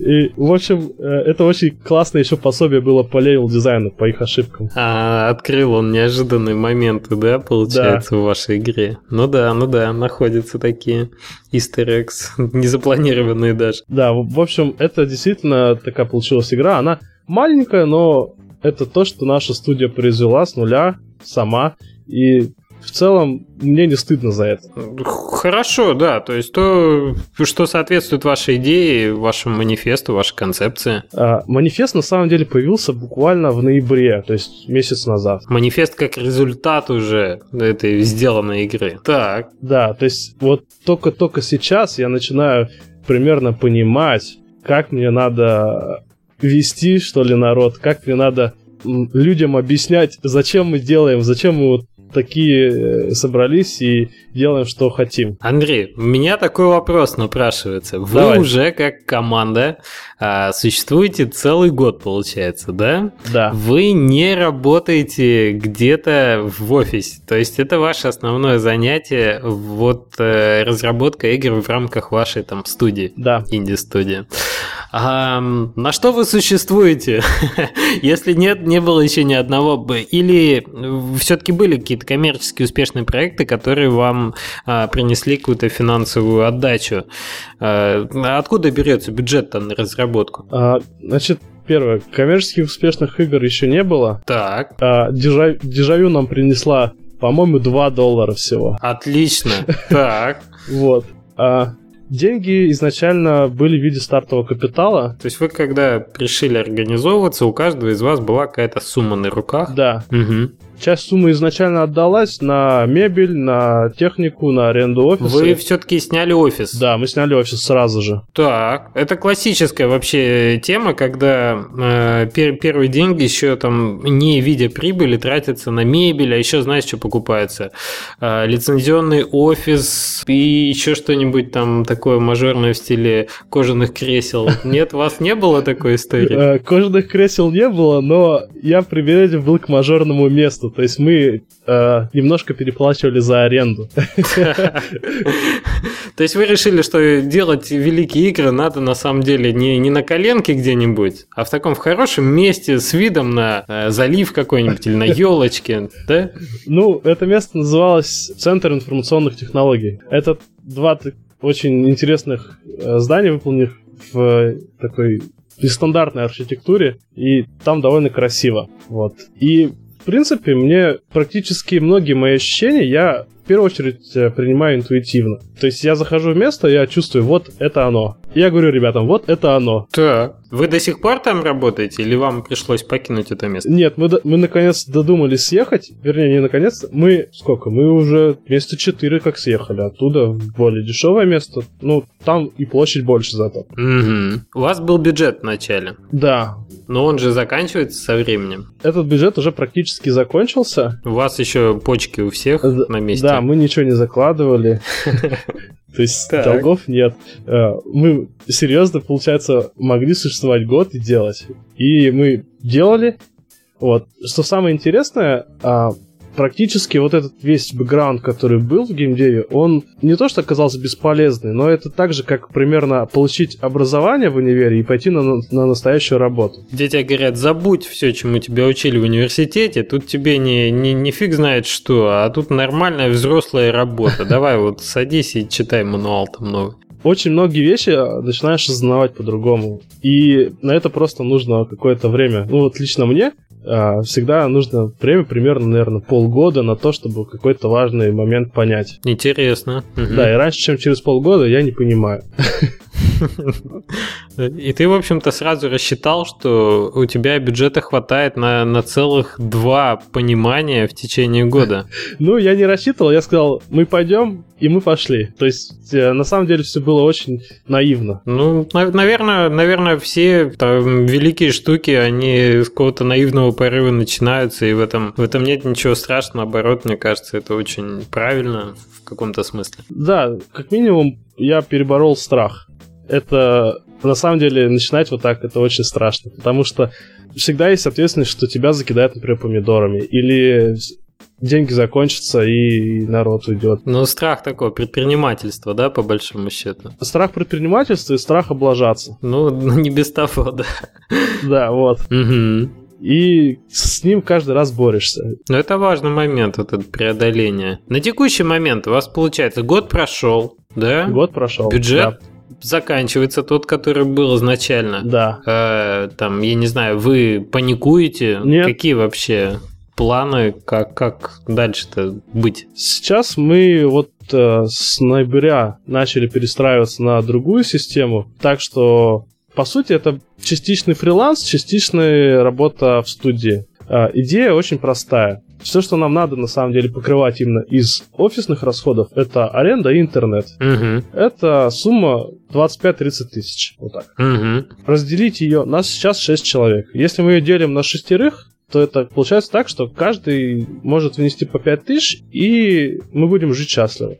И, в общем, э, это очень классное еще пособие было по level дизайну, по их ошибкам. А, открыл он неожиданные моменты, да, получается, да. в вашей игре? Ну да, ну да, находятся такие easter eggs, незапланированные даже. Да, в общем, это действительно такая получилась игра. Она маленькая, но это то, что наша студия произвела с нуля сама. И в целом мне не стыдно за это. Хорошо, да. То есть то, что соответствует вашей идее, вашему манифесту, вашей концепции. А, манифест на самом деле появился буквально в ноябре, то есть месяц назад. Манифест как результат уже этой сделанной игры. Так. Да, то есть вот только-только сейчас я начинаю примерно понимать, как мне надо вести, что ли, народ, как мне надо людям объяснять, зачем мы делаем, зачем мы вот такие э, собрались и делаем, что хотим. Андрей, у меня такой вопрос напрашивается. Вы Давай. уже как команда а, существуете целый год, получается, да? Да. Вы не работаете где-то в офисе. То есть это ваше основное занятие, вот э, разработка игр в рамках вашей там студии, Да. инди-студии. А, на что вы существуете? Если нет, не было еще ни одного бы. Или все-таки были какие-то коммерчески успешные проекты, которые вам а, принесли какую-то финансовую отдачу? А, откуда берется бюджет-то на разработку? А, значит, первое. Коммерческих успешных игр еще не было. Так, А, дежа- дежавю нам принесла, по-моему, 2 доллара всего. отлично. Так. Вот. А деньги изначально были в виде стартового капитала. То есть вы, когда решили организовываться, у каждого из вас была какая-то сумма на руках? Да. Мгм. Часть суммы изначально отдалась на мебель, на технику, на аренду офиса. Вы все-таки сняли офис? Да, мы сняли офис сразу же. Так, это классическая вообще тема, когда э, пер- первые деньги еще там не видя прибыли тратятся на мебель, а еще знаешь, что покупается? Э, лицензионный офис и еще что-нибудь там такое мажорное в стиле кожаных кресел. Нет, у вас не было такой истории? Э, Кожаных кресел не было, но я примеряю был к мажорному месту. То есть мы э, немножко переплачивали за аренду. То есть вы решили, что делать великие игры надо на самом деле не, не на коленке где-нибудь, а в таком в хорошем месте с видом на э, залив какой-нибудь или на елочке, да? Ну, это место называлось Центр информационных технологий. Это два очень интересных э, здания, выполненных в э, такой нестандартной архитектуре, и там довольно красиво. Вот. И, принципе, мне практически многие мои ощущения я в первую очередь э, принимаю интуитивно. То есть я захожу в место, я чувствую, вот это оно. Я говорю ребятам, вот это оно. Так. Вы до сих пор там работаете или вам пришлось покинуть это место? Нет, мы, до- мы наконец додумались съехать. Вернее, не наконец. Мы сколько? Мы уже месяца четыре как съехали оттуда в более дешевое место. Ну, там и площадь больше зато. Угу. У вас был бюджет в начале, Да, но он же заканчивается со временем. этот бюджет уже практически закончился. У вас еще почки у всех Д- на месте. Да, мы ничего не закладывали. То есть Так. долгов нет. Э, Мы серьезно, получается, могли существовать год и делать. И мы делали. Вот. Что самое интересное, а, практически вот этот весь бэкграунд, который был в геймдеве, он не то что оказался бесполезный, но это так же, как примерно получить образование в универе и пойти на, на настоящую работу. Где тебе говорят, забудь все, чему тебя учили в университете, тут тебе не, не, не фиг знает что, а тут нормальная взрослая работа. Давай вот садись и читай мануал там новый. очень многие вещи а, начинаешь осознавать по-другому. И на это просто нужно какое-то время. Ну вот лично мне всегда нужно время, примерно, наверное, полгода на то, чтобы какой-то важный момент понять. Интересно. Да, и раньше, чем через полгода, я не понимаю. И ты, в общем-то, сразу рассчитал, что у тебя бюджета хватает на, на целых два понимания в течение года. Ну, я не рассчитывал, я сказал, мы пойдем, и мы пошли. То есть, э, на самом деле, все было очень наивно. Ну, на- наверное, наверное, все там, великие штуки, они с какого-то наивного порыва начинаются, и в этом, в этом нет ничего страшного, наоборот, мне кажется, это очень правильно в каком-то смысле. Да, как минимум, я переборол страх. Это, на самом деле, начинать вот так, это очень страшно. Потому что всегда есть ответственность, что тебя закидают, например, помидорами. Или деньги закончатся, и народ уйдет. Ну, страх такой, предпринимательство, да, по большому счету. Страх предпринимательства и страх облажаться. Ну, ну, не без того, да. Да, вот. Мгм. И с ним каждый раз борешься. Но это важный момент, вот это преодоление. На текущий момент у вас, получается, год прошел, да? Год прошел. Бюджет заканчивается тот, который был изначально. Да. Э, там, я не знаю, вы паникуете? Нет. Какие вообще планы, как, как дальше-то быть? Сейчас мы вот э, с ноября начали перестраиваться на другую систему, так что по сути это частичный фриланс, частичная работа в студии. Э, идея очень простая. Все, что нам надо на самом деле покрывать именно из офисных расходов, это аренда и интернет. Угу, Это сумма 25-30 тысяч. Вот так. угу. Разделить ее, нас сейчас 6 человек. Если мы ее делим на шестерых, то это получается так, что каждый может внести по 5 тысяч, и мы будем жить счастливо.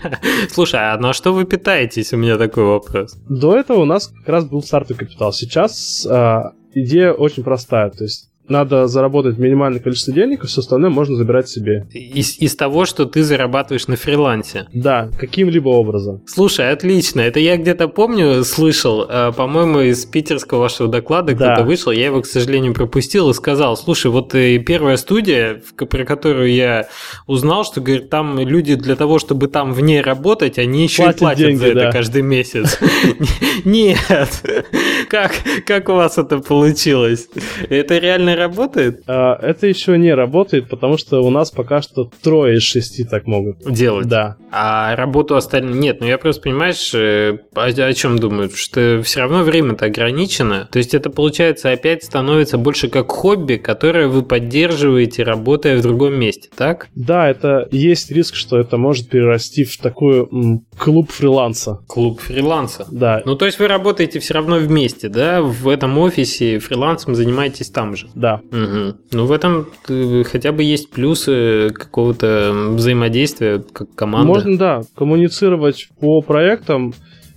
Слушай, а на что вы питаетесь? У меня такой вопрос. До этого у нас как раз был стартовый капитал. Сейчас а, идея очень простая. То есть надо заработать минимальное количество денег, и все остальное можно забирать себе. Из, из того, что ты зарабатываешь на фрилансе? Да, каким-либо образом. Слушай, отлично. Это я где-то помню, слышал, э, по-моему, из питерского вашего доклада да. кто-то вышел, я его, к сожалению, пропустил и сказал, слушай, вот э, первая студия, про которую я узнал, что, говорит, там люди для того, чтобы там в ней работать, они еще платят и платят деньги, за это да. каждый месяц. Нет. Как, как у вас это получилось? Это реально работает? А, это еще не работает, потому что у нас пока что трое из шести так могут. Делать? Да. А работу остальных нет. Ну, я просто, понимаешь, э, о, о чем думаю? Что все равно время-то ограничено. То есть это, получается, опять становится больше как хобби, которое вы поддерживаете, работая в другом месте, так? Да, это есть риск, что это может перерасти в такой м, клуб фриланса. Клуб фриланса? Да. Ну, то есть вы работаете все равно вместе, да? В этом офисе фрилансом занимаетесь там же? Да. Угу. Ну, в этом э, хотя бы есть плюсы какого-то взаимодействия, как команда. Можно, да, коммуницировать по проектам,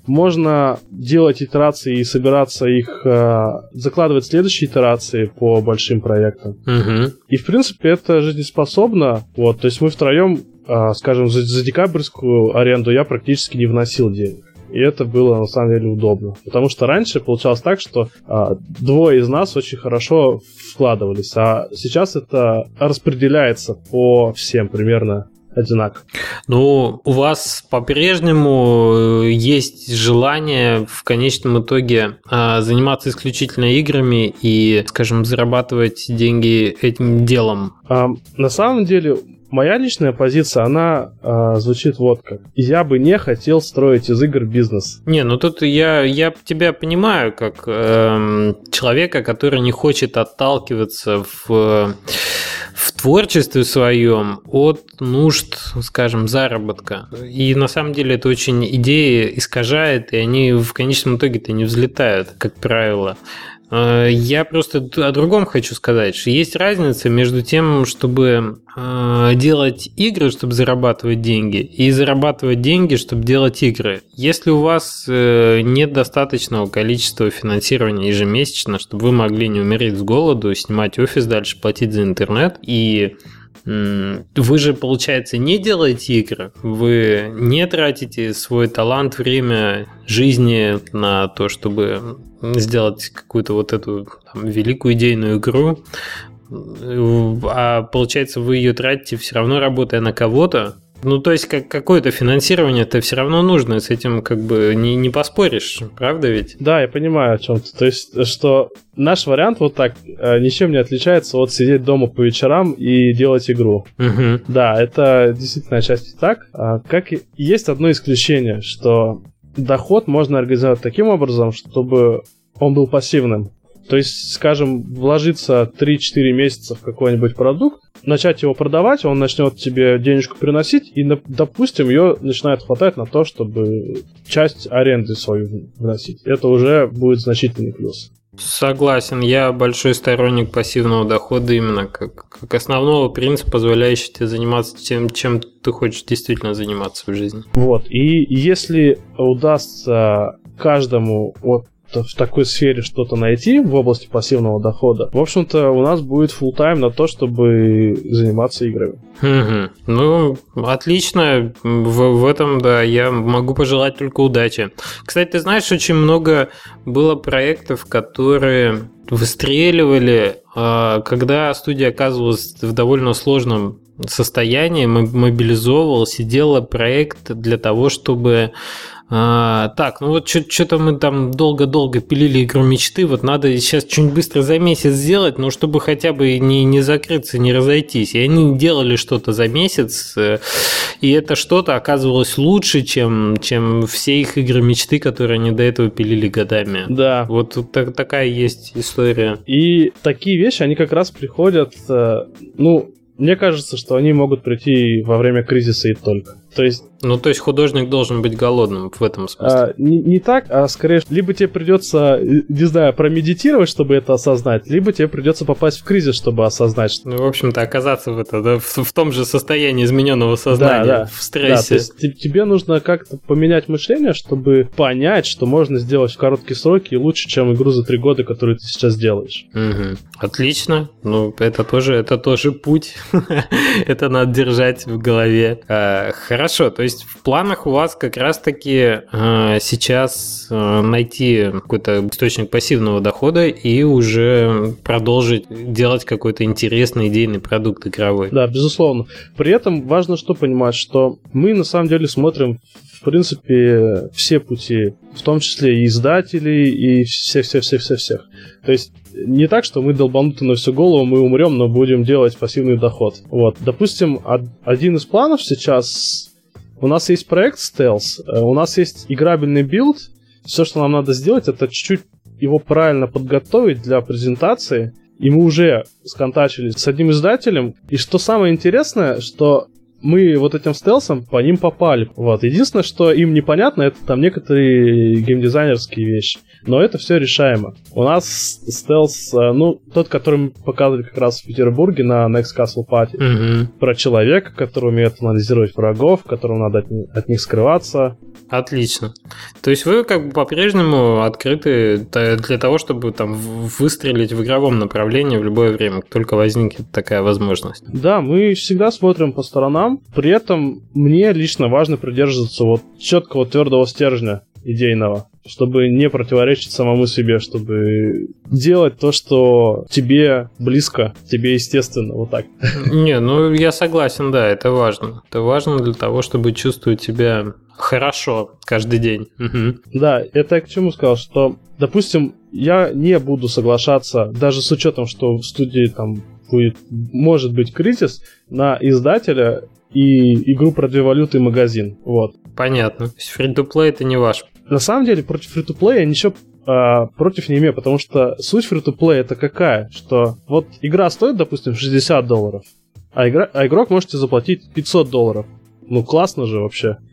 можно делать итерации и собираться их, э, закладывать следующие итерации по большим проектам. Угу. И, в принципе, это жизнеспособно. Вот, то есть мы втроем, э, скажем, за, за декабрьскую аренду я практически не вносил денег. И это было на самом деле удобно. Потому что раньше получалось так, что а, двое из нас очень хорошо вкладывались, а сейчас это распределяется по всем примерно одинаково. Ну, у вас по-прежнему э, есть желание в конечном итоге а, заниматься исключительно играми и, скажем, зарабатывать деньги этим делом? А, на самом деле Моя личная позиция, она э, звучит вот как. Я бы не хотел строить из игр бизнес. Не, ну тут я, я тебя понимаю, как э, человека, который не хочет отталкиваться в, в творчестве своем от нужд, скажем, заработка. И на самом деле это очень идеи искажает, и они в конечном итоге-то не взлетают, как правило. Э, я просто о другом хочу сказать, что есть разница между тем, чтобы э, делать игры, чтобы зарабатывать деньги, и зарабатывать деньги, чтобы делать игры. Если у вас э, нет достаточного количества финансирования ежемесячно, чтобы вы могли не умереть с голоду, снимать офис дальше, платить за интернет и вы же, получается, не делаете игры, вы не тратите свой талант, время жизни на то, чтобы сделать какую-то вот эту там, великую идейную игру, а получается, вы ее тратите все равно работая на кого-то, ну, то есть, как, какое-то финансирование это все равно нужно, с этим как бы не, не поспоришь, правда ведь? Да, я понимаю о чем ты. То есть, что наш вариант вот так э, ничем не отличается от сидеть дома по вечерам и делать игру. Угу. Да, это действительно отчасти так. А, как и есть одно исключение, что доход можно организовать таким образом, чтобы он был пассивным. То есть, скажем, вложиться 3-4 месяца в какой-нибудь продукт, начать его продавать, он начнет тебе денежку приносить, и, допустим, ее начинает хватать на то, чтобы часть аренды свою вносить. Это уже будет значительный плюс. Согласен, я большой сторонник пассивного дохода именно как, как основного принципа, позволяющего тебе заниматься тем, чем ты хочешь действительно заниматься в жизни. Вот, и если удастся каждому от в такой сфере что-то найти в области пассивного дохода, в общем-то, у нас будет full тайм на то, чтобы заниматься играми. Ну, отлично. В, в этом, да, я могу пожелать только удачи. Кстати, ты знаешь, очень много было проектов, которые выстреливали, а, когда студия оказывалась в довольно сложном состоянии, мобилизовывалась и делала проект для того, чтобы а, так, ну вот что-то мы там долго-долго пилили игру мечты, вот надо сейчас что-нибудь быстро за месяц сделать, но чтобы хотя бы не, не закрыться, не разойтись. И они делали что-то за месяц, э, и это что-то оказывалось лучше, чем, чем все их игры мечты, которые они до этого пилили годами. Да. Вот так, такая есть история. И такие вещи, они как раз приходят, э, ну, мне кажется, что они могут прийти во время кризиса и только. То есть ну, то есть художник должен быть голодным в этом смысле. А, не, не так, а скорее, либо тебе придется, э, не знаю, промедитировать, чтобы это осознать, либо тебе придется попасть в кризис, чтобы осознать. Что... Ну, в общем-то, оказаться в, это, да, в, в том же состоянии измененного сознания, да, да, в стрессе. Да, то есть тебе нужно как-то поменять мышление, чтобы понять, что можно сделать в короткие сроки и лучше, чем игру за три года, которую ты сейчас делаешь. Угу. Отлично. Ну, это тоже, это тоже путь. это надо держать в голове. А, хорошо, то есть в планах у вас как раз-таки э, сейчас э, найти какой-то источник пассивного дохода и уже продолжить делать какой-то интересный идейный продукт игровой. Да, безусловно. При этом важно что понимать, что мы на самом деле смотрим в принципе все пути, в том числе и издателей, и всех-всех-всех-всех. То есть не так, что мы долбануты на всю голову, мы умрем, но будем делать пассивный доход. Вот. Допустим, один из планов сейчас у нас есть проект Stealth, э, у нас есть играбельный билд. Все, что нам надо сделать, это чуть-чуть его правильно подготовить для презентации. И мы уже сконтачились с одним издателем. И что самое интересное, что мы вот этим стелсом по ним попали. Вот. Единственное, что им непонятно, это там некоторые геймдизайнерские вещи. Но это все решаемо. У нас стелс, э, ну, тот, который мы показывали как раз в Петербурге на Next Castle Party, угу. про человека, который умеет анализировать врагов, которому надо от, от них скрываться. Отлично. То есть вы как бы по-прежнему открыты для того, чтобы там выстрелить в игровом направлении в любое время, только возникнет такая возможность. Да, мы всегда смотрим по сторонам. При этом мне лично важно придерживаться вот четкого твердого стержня идейного, чтобы не противоречить самому себе, чтобы делать то, что тебе близко, тебе естественно, вот так. Не, ну я согласен, да, это важно. Это важно для того, чтобы чувствовать себя хорошо каждый день. Угу. Да, это я к чему сказал, что, допустим, я не буду соглашаться, даже с учетом, что в студии там будет, может быть кризис, на издателя и игру про две валюты и магазин. Вот. Понятно. То есть фри-то-плей это не ваш. На самом деле против фри-то-плея я ничего а, против не имею, потому что суть фри-то-плея это какая? Что вот игра стоит, допустим, 60 долларов, а, игра, а игрок можете заплатить 500 долларов. Ну классно же вообще.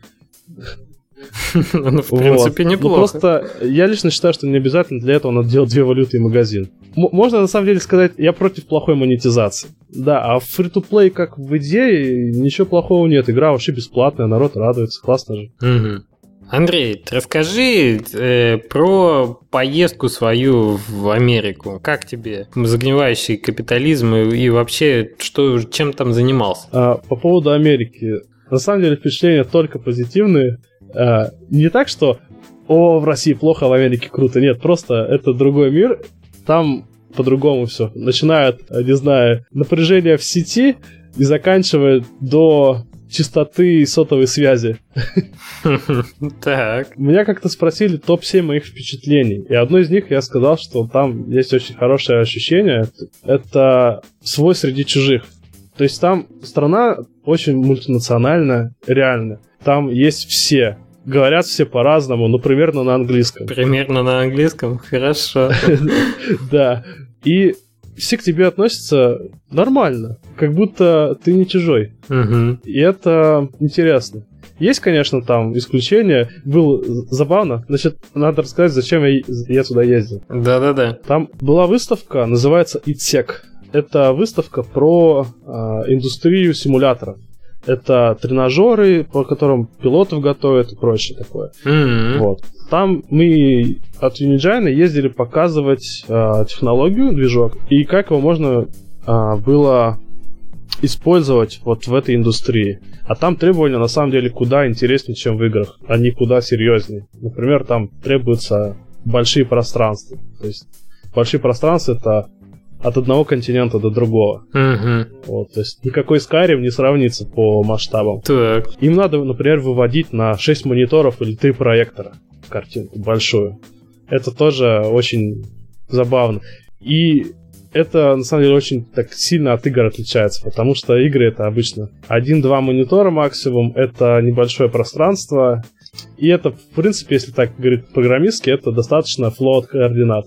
Ну, в принципе, ну, неплохо. просто я лично считаю, что не обязательно для этого надо делать две валюты и магазин. Можно на самом деле сказать, я против плохой монетизации. Да, а в фри-то-плей как в идее ничего плохого нет. Игра вообще бесплатная, народ радуется, классно же. Андрей, расскажи э, про поездку свою в Америку. Как тебе загнивающий капитализм и, и вообще что, чем там занимался? А, по поводу Америки. На самом деле впечатления только позитивные. А, не так, что «О, в России плохо, а в Америке круто». Нет, просто это другой мир. Там по-другому все. Начинают, не знаю, напряжение в сети и заканчивает до чистоты сотовой связи. Так. Меня как-то спросили топ-7 моих впечатлений. И одно из них я сказал, что там есть очень хорошее ощущение. Это свой среди чужих. То есть там страна очень мультинациональная, реально. Там есть все. Говорят все по-разному, но примерно на английском. Примерно на английском? Хорошо. Да. И все к тебе относятся нормально, как будто ты не чужой. И это интересно. Есть, конечно, там исключения. Было забавно. Значит, надо рассказать, зачем я, я туда ездил. Да-да-да. Там была выставка, называется ITSEC. Это выставка про э, индустрию симуляторов. Это тренажеры, по которым пилотов готовят и прочее такое. Mm-hmm. Вот. Там мы от Unigine ездили показывать э, технологию, движок, и как его можно э, было использовать вот в этой индустрии. А там требования на самом деле куда интереснее, чем в играх. Они куда серьезнее. Например, там требуются большие пространства. То есть большие пространства это от одного континента до другого. Угу. Вот, то есть никакой Skyrim не сравнится по масштабам. Так. Им надо, например, выводить на 6 мониторов или 3 проектора картинку большую. Это тоже очень забавно. И это, на самом деле, очень так сильно от игр отличается, потому что игры это обычно один-два монитора максимум, это небольшое пространство, и это, в принципе, если так говорить программистски, это достаточно флот координат.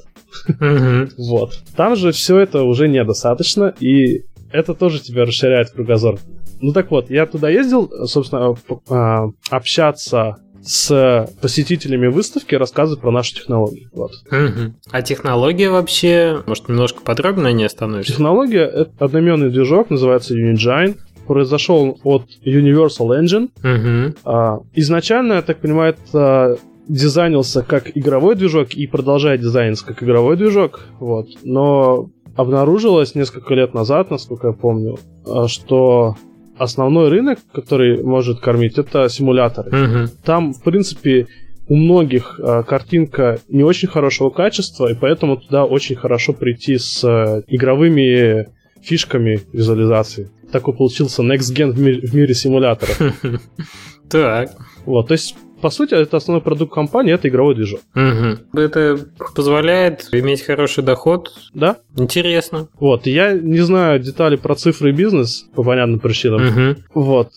Вот. Там же все это уже недостаточно, и это тоже тебя расширяет кругозор. Ну так вот, я туда ездил, собственно, а, общаться с посетителями выставки, рассказывать про наши технологии. Вот. Угу. А технология вообще, может, немножко подробно не остановишься? Технология — это одноименный движок, называется Unigine произошел от Universal Engine. Угу. А, изначально, я так понимаю, это дизайнился как игровой движок и продолжает дизайниться как игровой движок. Вот. Но обнаружилось несколько лет назад, насколько я помню, а, что основной рынок, который может кормить, это симуляторы. Угу. Там, в принципе, у многих э, картинка не очень хорошего качества, и поэтому туда очень хорошо прийти с э, игровыми фишками визуализации. Такой получился Next Gen в мире симуляторов. Так. Вот, то есть по сути, это основной продукт компании, это игровой движок. Угу. Это позволяет иметь хороший доход. Да. Интересно. Вот, я не знаю детали про цифры и бизнес, по понятным причинам. Угу. Вот.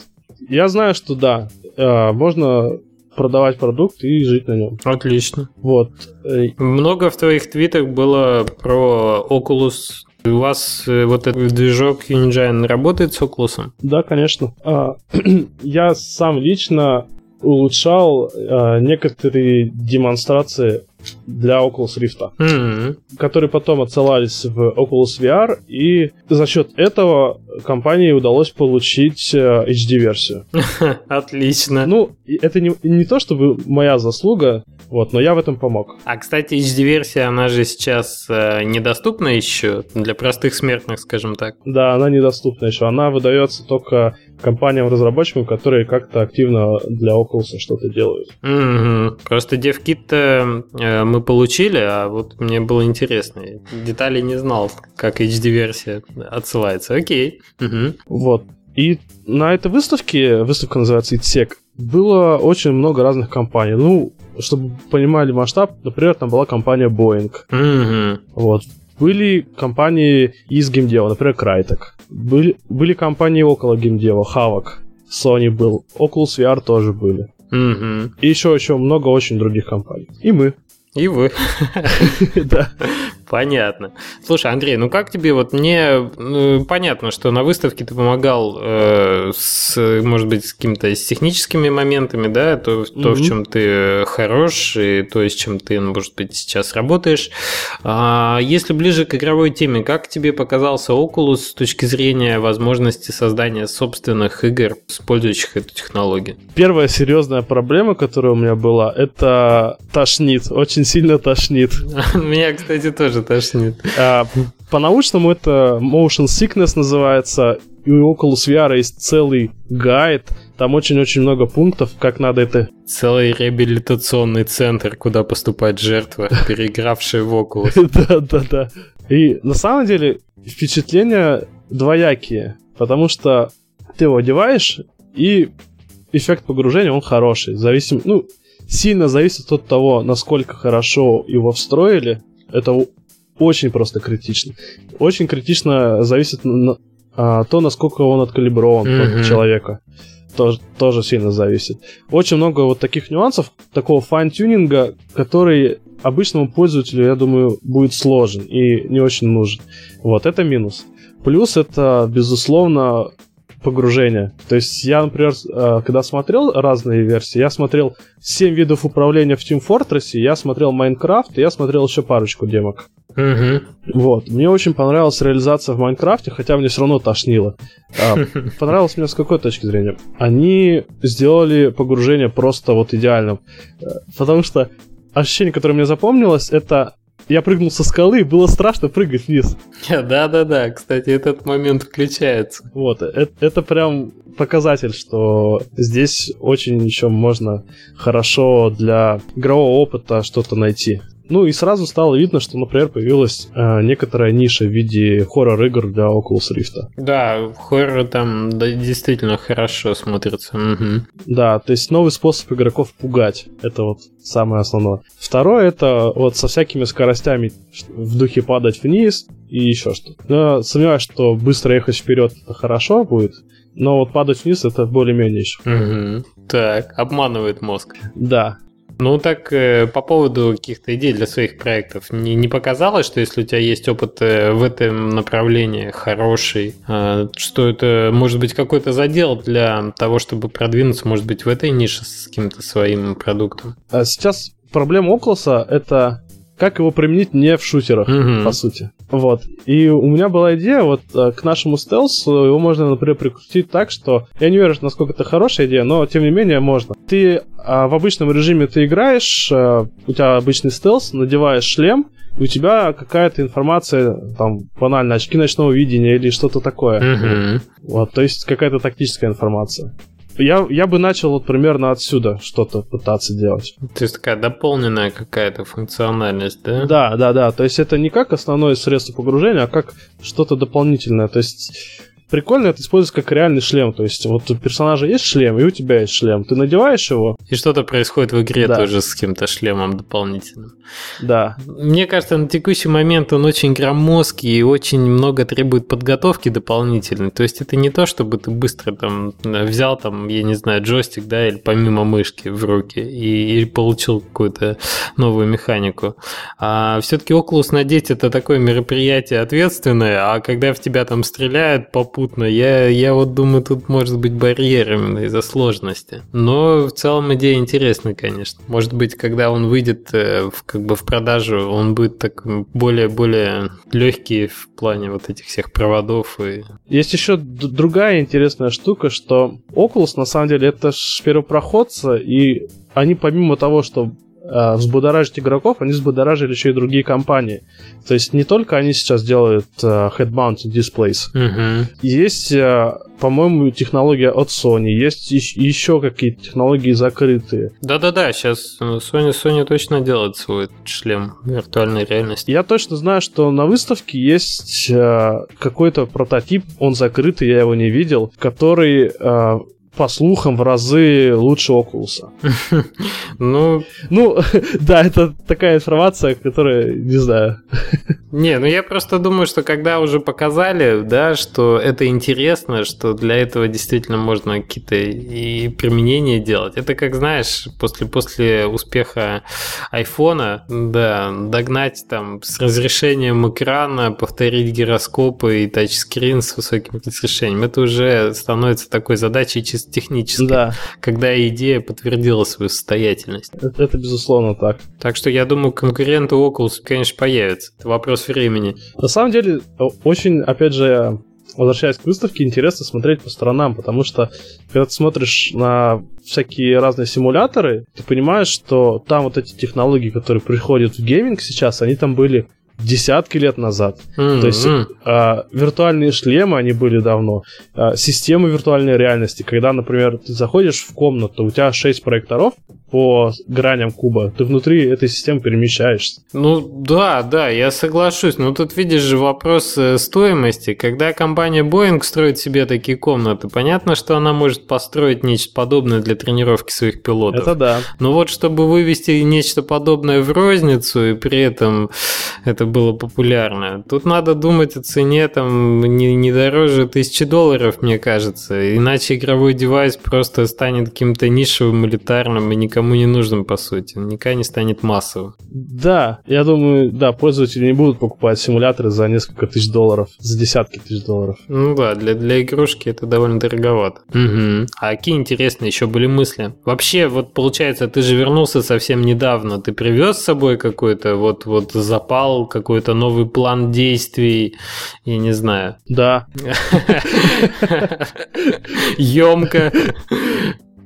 Я знаю, что да, э, можно продавать продукт и жить на нем. Отлично. Вот. Э, Много в твоих твитах было про Oculus. У вас э, вот этот движок Unigine работает с Oculus? Да, конечно. А, я сам лично улучшал а, некоторые демонстрации для Oculus Rift, М-м. которые потом отсылались в Oculus VR, и за счет этого компании удалось получить э, HD-версию. Отлично. Ну, это не, не то, чтобы моя заслуга, вот, но я в этом помог. А, кстати, HD-версия, она же сейчас э, недоступна еще для простых смертных, скажем так. Да, она недоступна еще. Она выдается только компаниям-разработчикам, которые как-то активно для Oculus что-то делают. Мгм. Просто DevKit э, мы получили, а вот мне было интересно. Деталей не знал, как HD-версия отсылается. Окей. Мгм. Вот. И на этой выставке, выставка называется ITSEC, было очень много разных компаний. Ну, чтобы понимали масштаб, например, там была компания Boeing. Мгм. Вот. Были компании из геймдева, например, Crytek. Были, были компании около геймдева, Havok, Sony был, Oculus VR тоже были. Мгм. И еще еще много очень других компаний. И мы. И вы. Да. Понятно. Слушай, Андрей, ну как тебе вот мне ну, понятно, что на выставке ты помогал э, с, может быть, с какими-то с техническими моментами, да, то, то в чем ты хорош и то, с чем ты, ну, может быть, сейчас работаешь. А если ближе к игровой теме, как тебе показался Oculus с точки зрения возможности создания собственных игр, использующих эту технологию? Первая серьезная проблема, которая у меня была, это тошнит. Очень сильно тошнит. Меня, кстати, тоже тошнит. А, По-научному это motion sickness называется. И у Oculus VR есть целый гайд. Там очень-очень много пунктов, как надо это... Целый реабилитационный центр, куда поступает жертва, переигравшая в Oculus. Да-да-да. И на самом деле впечатления двоякие. Потому что ты его одеваешь, и эффект погружения, он хороший. Зависим, ну, сильно зависит от того, насколько хорошо его встроили. Это очень просто критично. Очень критично зависит на, а, то, насколько он откалиброван Мгм. под человека. Тоже, тоже сильно зависит. Очень много вот таких нюансов, такого файн-тюнинга, который обычному пользователю, я думаю, будет сложен и не очень нужен. Вот, это минус. Плюс это, безусловно, погружение. То есть я, например, э, когда смотрел разные версии, я смотрел 7 видов управления в Team Fortress, я смотрел Майнкрафт, и я смотрел еще парочку демок. Мгм. Вот. Мне очень понравилась реализация в Майнкрафте, хотя мне все равно тошнило. А, понравилось мне с какой точки зрения? Они сделали погружение просто вот идеальным. Э, Потому что ощущение, которое мне запомнилось, это я прыгнул со скалы, и было страшно прыгать вниз. Да-да-да, кстати, этот момент включается. Вот, это, это прям показатель, что здесь очень еще можно хорошо для игрового опыта что-то найти. Ну и сразу стало видно, что, например, появилась э, некоторая ниша в виде хоррор-игр для Oculus Rift. Да, хоррор там да, действительно хорошо смотрится. Мгм. Да, то есть новый способ игроков пугать. Это вот самое основное. Второе, это вот со всякими скоростями в духе падать вниз и еще что. Но сомневаюсь, что быстро ехать вперед это хорошо будет, но вот падать вниз это более-менее еще. Мгм. Так, обманывает мозг. Да. Ну так э, по поводу каких-то идей для своих проектов, не, не показалось, что если у тебя есть опыт э, в этом направлении хороший, э, что это может быть какой-то задел для того, чтобы продвинуться, может быть, в этой нише с каким-то своим продуктом? А сейчас проблема Oculus это как его применить не в шутерах, Мгм. по сути. Вот. И у меня была идея, вот э, к нашему стелсу его можно, например, прикрутить так, что я не верю, насколько это хорошая идея, но тем не менее можно. Ты а, в обычном режиме ты играешь, э, у тебя обычный стелс, надеваешь шлем, и у тебя какая-то информация, там, банально, очки ночного видения или что-то такое. Мгм. Вот, то есть какая-то тактическая информация. Я, я бы начал вот примерно отсюда что-то пытаться делать. То есть такая дополненная какая-то функциональность, да? Да, да, да. То есть это не как основное средство погружения, а как что-то дополнительное. То есть прикольно это использовать как реальный шлем. То есть вот у персонажа есть шлем, и у тебя есть шлем. Ты надеваешь его, И что-то происходит в игре Да. тоже с каким-то шлемом дополнительным. да. Мне кажется, на текущий момент он очень громоздкий и очень много требует подготовки дополнительной. То есть это не то, чтобы ты быстро там взял там, я не знаю, джойстик, да, или помимо мышки в руки и, и получил какую-то новую механику. А все-таки Oculus надеть это такое мероприятие ответственное, а когда в тебя там стреляют попутно, я, я вот думаю, тут может быть барьер именно из-за сложности. Но в целом идея интересная, конечно. Может быть, когда он выйдет э, в, как бы в продажу, он будет так более-более легкий в плане вот этих всех проводов и Есть еще другая интересная штука, что Oculus на самом деле это ж первопроходцы, и они помимо того, что э, взбудоражить игроков, они взбудоражили еще и другие компании. То есть не только они сейчас делают э, head-mounted displays, Мгм. Есть, э, по-моему, технология от Sony, есть ещ- еще какие-то технологии закрытые. Да-да-да, сейчас Sony, Sony точно делает свой шлем виртуальной реальности. Я точно знаю, что на выставке есть э, какой-то прототип, он закрытый, я его не видел, который, э, по слухам, в разы лучше Oculus. Ну, Ну, да, это такая информация, которая, не знаю. Не, ну я просто думаю, что когда уже показали, да, что это интересно, что для этого действительно можно какие-то и применения делать. Это как, знаешь, после, после успеха айфона, да, догнать там с разрешением экрана, повторить гироскопы и тачскрин с высоким разрешением. Это уже становится такой задачей чисто технической, Да, когда идея подтвердила свою состоятельность. это, это безусловно так. Так что я думаю, конкуренты Oculus, конечно, появятся. Это вопрос времени. На самом деле, очень, опять же, возвращаясь к выставке, интересно смотреть по сторонам, потому что когда ты смотришь на всякие разные симуляторы, ты понимаешь, что там вот эти технологии, которые приходят в гейминг сейчас, они там были десятки лет назад. То есть а, виртуальные шлемы, они были давно. А, системы виртуальной реальности, когда, например, ты заходишь в комнату, у тебя 6 проекторов по граням куба, ты внутри этой системы перемещаешься. Ну да, да, я соглашусь. Но тут видишь же вопрос э, стоимости. Когда компания Boeing строит себе такие комнаты, понятно, что она может построить нечто подобное для тренировки своих пилотов. Это да. Но вот чтобы вывести нечто подобное в розницу, и при этом это было популярно, тут надо думать о цене там не, не дороже тысячи долларов, мне кажется. Иначе игровой девайс просто станет каким-то нишевым, элитарным и никому не нужным, по сути. Он никогда не станет массовым. Да, я думаю, да, пользователи не будут покупать симуляторы за несколько тысяч долларов, за десятки тысяч долларов. Ну да, для, для игрушки это довольно дороговато. Мгм. А какие интересные еще были мысли? Вообще, вот получается, ты же вернулся совсем недавно. Ты привез с собой какой-то вот, вот запал, какой-то новый план действий, я не знаю, Да, емко.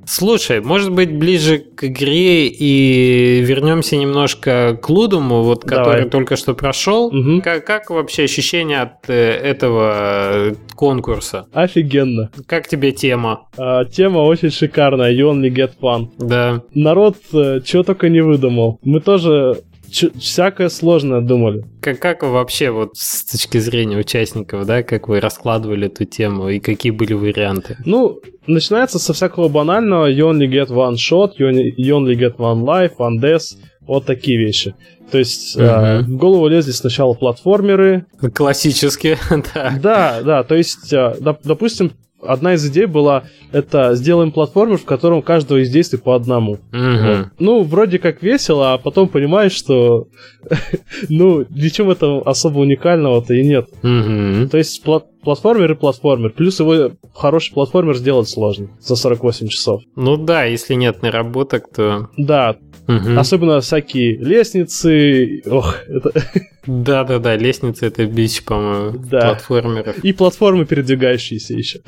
Слушай, может быть, ближе к игре и вернемся немножко к Лудуму, вот, который Давай. только что прошел. Мгм. Как, как вообще ощущение от э, этого э, конкурса? офигенно. Как тебе тема? А, тема очень шикарная, you only get fun. Да. Народ чего только не выдумал. Мы тоже чё- всякое сложное думали. Как, как вы вообще вот с точки зрения участников, да, как вы раскладывали эту тему и какие были варианты? Ну, начинается со всякого банального you only get one shot, you only, you only get one life, one death, вот такие вещи. То есть э, в голову лезли сначала платформеры. Классически, да. Да, да, то есть, э, доп- допустим, одна из идей была, это сделаем платформер, в котором каждого из действий по одному. Мгм. Вот. Ну, вроде как весело, а потом понимаешь, что ну, ничего этого особо уникального-то и нет. Мгм. То есть пла- платформер и платформер. Плюс его хороший платформер сделать сложно за 48 часов. Ну да, если нет наработок, то... Да, Мгм. особенно всякие лестницы. Ох, это... Да-да-да, лестница это бич, по-моему, Да. платформеров. И платформы передвигающиеся еще.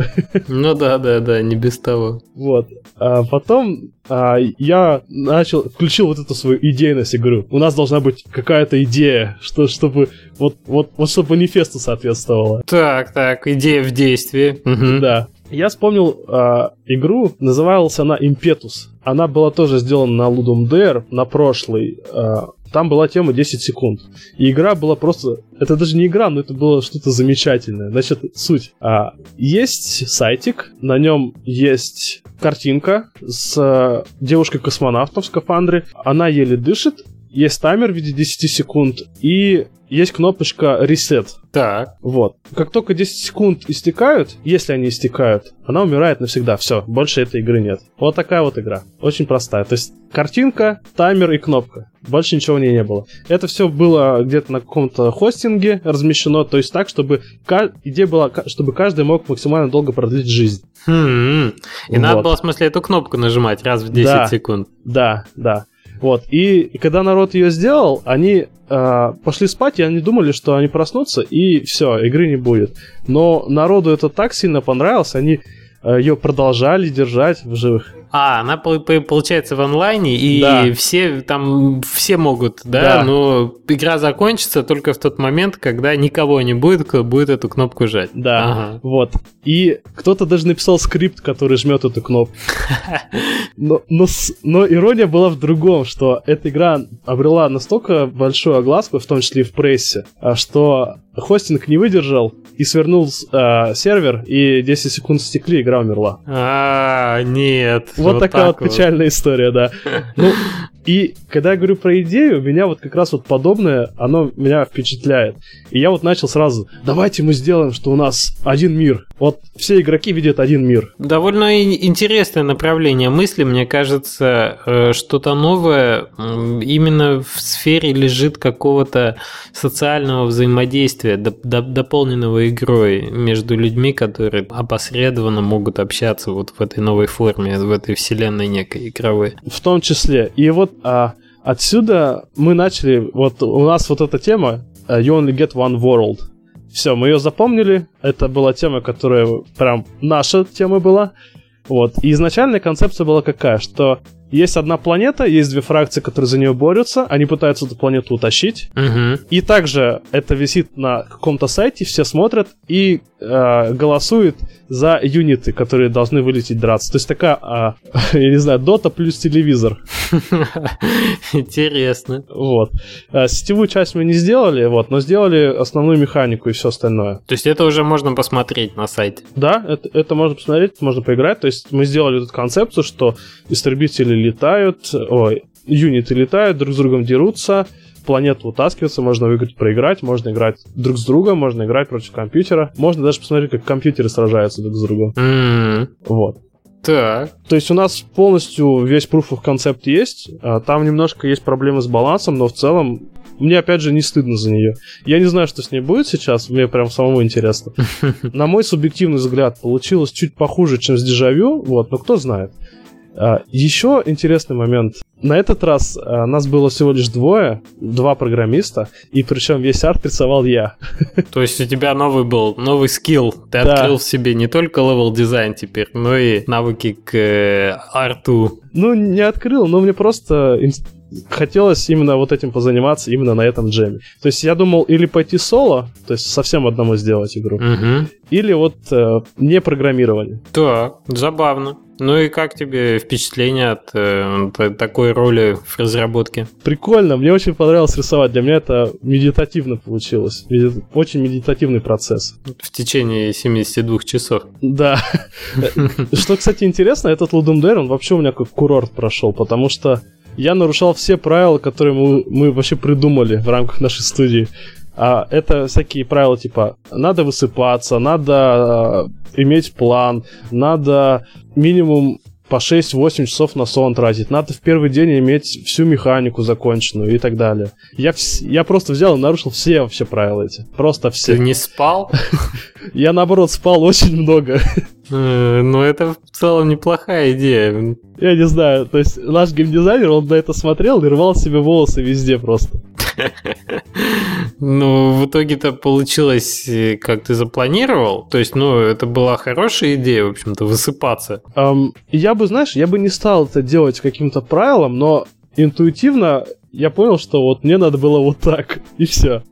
Ну да-да-да, не без того. Вот. А потом а, я начал, включил вот эту свою идейность игру. У нас должна быть какая-то идея, что, чтобы вот, вот, вот чтобы манифесту соответствовало. Так, так, идея в действии. Мгм. Да. Я вспомнил а, игру, называлась она Impetus. Она была тоже сделана на Ludum Dare, на прошлый. а, там была тема 10 секунд. И игра была просто... Это даже не игра, но это было что-то замечательное. Значит, суть. А, есть сайтик, на нем есть картинка с а, девушкой-космонавтом в скафандре. Она еле дышит, есть таймер в виде 10 секунд, и есть кнопочка Reset. Так. Вот. Как только 10 секунд истекают, если они истекают, она умирает навсегда. Все, больше этой игры нет. Вот такая вот игра. Очень простая. То есть картинка, таймер и кнопка. Больше ничего в ней не было. Это все было где-то на каком-то хостинге размещено, то есть так, чтобы идея была, чтобы каждый мог максимально долго продлить жизнь. Хм. И надо Вот. было, в смысле, эту кнопку нажимать раз в 10 Да. секунд. Да, да. Вот. И, и когда народ ее сделал, они э, пошли спать, и они думали, что они проснутся, и все, игры не будет. Но народу это так сильно понравилось, они ее продолжали держать в живых. А, она по- по- получается в онлайне, и Да. все там все могут, да, Да. но игра закончится только в тот момент, когда никого не будет, кто будет эту кнопку жать. Да. Ага. Вот. И кто-то даже написал скрипт, который жмет эту кнопку. Но, но, с- но ирония была в другом, что эта игра обрела настолько большую огласку, в том числе и в прессе, а, что хостинг не выдержал и свернул а, сервер, и 10 секунд стекли, игра умерла. А, нет. Вот, такая так вот печальная история, да. Ну, и когда я говорю про идею, меня вот как раз вот подобное, оно меня впечатляет. И я вот начал сразу, давайте мы сделаем, что у нас один мир. Вот все игроки видят один мир. Довольно интересное направление мысли, мне кажется, э, что-то новое именно в сфере лежит какого-то социального взаимодействия, доп- доп- дополненного игрой между людьми, которые опосредованно могут общаться вот в этой новой форме, в этой вселенной некой игровой. В том числе. И вот а, отсюда мы начали, вот у нас вот эта тема а, You only get one world. Все, мы ее запомнили. Это была тема, которая прям наша тема была. Вот. И изначальная концепция была какая? Что есть одна планета, есть две фракции, которые за нее борются, они пытаются эту планету утащить. Мгм. И также это висит на каком-то сайте, все смотрят и э, голосуют за юниты, которые должны вылететь драться. То есть такая, а, я не знаю, дота плюс телевизор. Интересно. Вот. Э, Сетевую часть мы не сделали, вот, но сделали основную механику и все остальное. То есть это уже можно посмотреть на сайте. Да, это, это можно посмотреть, можно поиграть. То есть мы сделали эту концепцию, что истребители летают, ой, юниты летают, друг с другом дерутся, планету утаскиваются, можно выиграть, проиграть, можно играть друг с другом, можно играть против компьютера, можно даже посмотреть, как компьютеры сражаются друг с другом. М, Вот. Так. То есть у нас полностью весь proof of concept есть, а там немножко есть проблемы с балансом, но в целом мне опять же не стыдно за нее. Я не знаю, что с ней будет сейчас, мне прям самому интересно. На мой субъективный взгляд, получилось чуть похуже, чем с дежавю, вот, но кто знает. А, Еще интересный момент. На этот раз а, нас было всего лишь двое, два программиста, и причем весь арт рисовал я. То есть у тебя новый был, новый скилл. Ты Да. открыл в себе не только level дизайн теперь, но и навыки к э, арту. Ну, не открыл, но мне просто хотелось именно вот этим позаниматься именно на этом джеме. То есть я думал или пойти соло, то есть совсем одному сделать игру, Мгм. или вот э, не программирование. Так, забавно. Ну и как тебе впечатление от э, такой роли в разработке? Прикольно, мне очень понравилось рисовать. Для меня это медитативно получилось. Очень медитативный процесс. В течение 72 часов. Да. Что, кстати, интересно, этот Dare, он вообще у меня как курорт прошел, потому что я нарушал все правила, которые мы, мы вообще придумали в рамках нашей студии. А это всякие правила типа надо высыпаться, надо э, иметь план, надо минимум по 6-8 часов на сон тратить. Надо в первый день иметь всю механику законченную и так далее. Я, вс- я просто взял и нарушил все вообще правила эти. Просто все. Ты не спал? Я, наоборот, спал очень много. Ну, это в целом неплохая идея. Я не знаю, то есть наш геймдизайнер, он на это смотрел и рвал себе волосы везде просто. Ну, в итоге-то получилось, э, как ты запланировал. То есть, ну, это была хорошая идея, в общем-то, высыпаться. Эм, я бы, знаешь, я бы не стал это делать каким-то правилом, но интуитивно я понял, что вот мне надо было вот так, и все.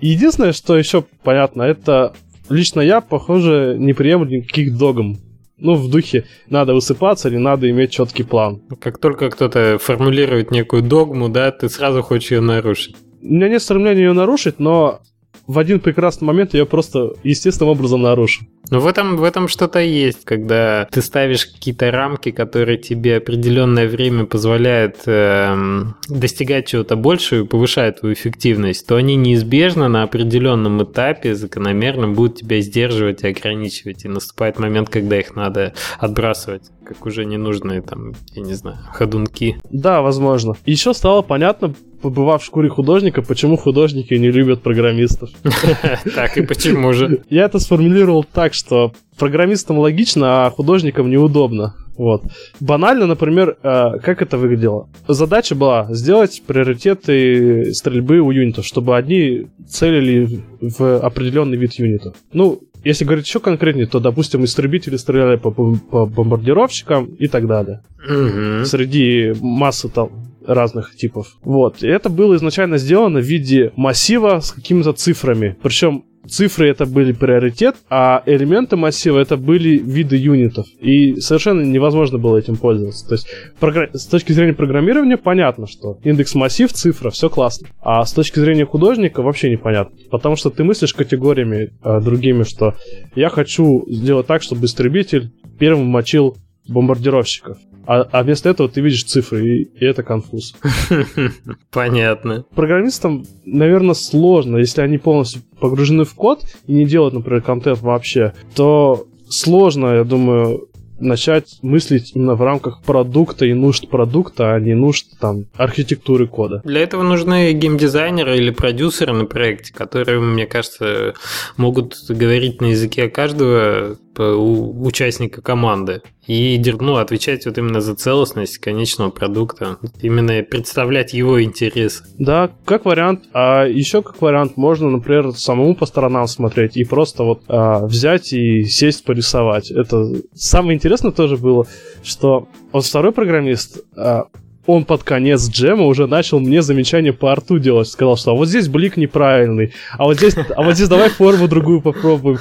Единственное, что еще понятно, это лично я, похоже, не приемлю никаких догм. Ну, в духе надо высыпаться или надо иметь четкий план. Как только кто-то формулирует некую догму, да, ты сразу хочешь ее нарушить. У меня нет стремления ее нарушить, но в один прекрасный момент я ее просто естественным образом нарушу. Но в этом, в этом что-то есть, когда ты ставишь какие-то рамки, которые тебе определенное время позволяют эм, достигать чего-то большего и повышают твою эффективность, то они неизбежно на определенном этапе закономерно будут тебя сдерживать и ограничивать. И наступает момент, когда их надо отбрасывать, как уже ненужные там, я не знаю, ходунки. Да, возможно. Еще стало понятно, побывав в шкуре художника, почему художники не любят программистов. Так, и почему же? Я это сформулировал так, что программистам логично, а художникам неудобно. Вот. Банально, например, э, как это выглядело? Задача была сделать приоритеты стрельбы у юнитов, чтобы одни целили в определенный вид юнитов. Ну, если говорить еще конкретнее, то, допустим, истребители стреляли по, по бомбардировщикам и так далее. Мгм. Среди массы там разных типов. Вот. И это было изначально сделано в виде массива с какими-то цифрами. Причем цифры это были приоритет, а элементы массива это были виды юнитов. И совершенно невозможно было этим пользоваться. То есть програ- с точки зрения программирования понятно, что индекс массив, цифра, все классно. А с точки зрения художника вообще непонятно. Потому что ты мыслишь категориями э, другими, что я хочу сделать так, чтобы истребитель первым мочил бомбардировщиков. А, а вместо этого ты видишь цифры, и, и это конфуз. Понятно. Программистам, наверное, сложно, если они полностью погружены в код и не делают, например, контент вообще, то сложно, я думаю, начать мыслить именно в рамках продукта и нужд продукта, а не нужд там архитектуры кода. Для этого нужны геймдизайнеры или продюсеры на проекте, которые, мне кажется, могут говорить на языке каждого у- участника команды и ну, отвечать вот именно за целостность конечного продукта, именно представлять его интересы. Да, как вариант. А еще как вариант можно, например, самому по сторонам смотреть и просто вот а, взять и сесть порисовать. Это самое интересное тоже было, что вот второй программист, а, он под конец джема уже начал мне замечания по арту делать. Сказал, что а вот здесь блик неправильный, а вот здесь, а вот здесь давай форму другую попробуем.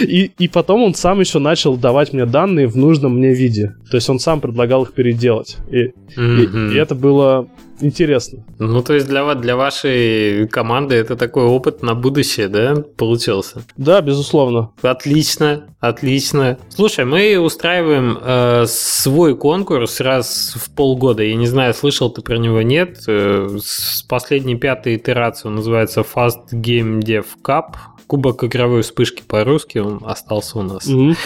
И, и потом он сам еще начал давать мне данные в нужном мне виде. То есть он сам предлагал их переделать. И, и- Мгм. и это было интересно. Ну, то есть для, для вашей команды это такой опыт на будущее, да, получился? Да, безусловно. Отлично, отлично. Слушай, мы устраиваем э, свой конкурс раз в полгода. Я не знаю, слышал ты про него, нет. Э, с последней пятой итерации он называется Fast Game Dev Cup. Кубок игровой вспышки по-русски, он остался у нас. Мгм.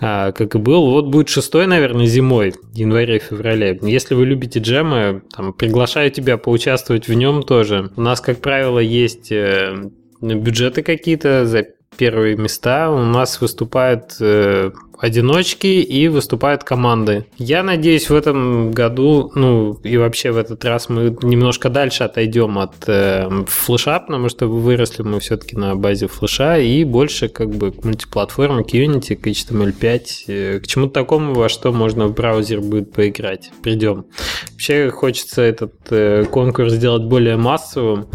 А, как и был. Вот будет шестой, наверное, зимой, январе-феврале. Если вы любите джемы, там, приглашаю тебя поучаствовать в нем тоже. У нас, как правило, есть э, бюджеты какие-то за первые места. У нас выступают э, одиночки и выступают команды. Я надеюсь, в этом году, ну и вообще в этот раз мы немножко дальше отойдем от э, флеша, потому что выросли мы все-таки на базе флеша и больше как бы к мультиплатформе, к Unity, к HTML5, э, к чему-то такому, во что можно в браузер будет поиграть. Придем. Вообще хочется этот э, конкурс сделать более массовым,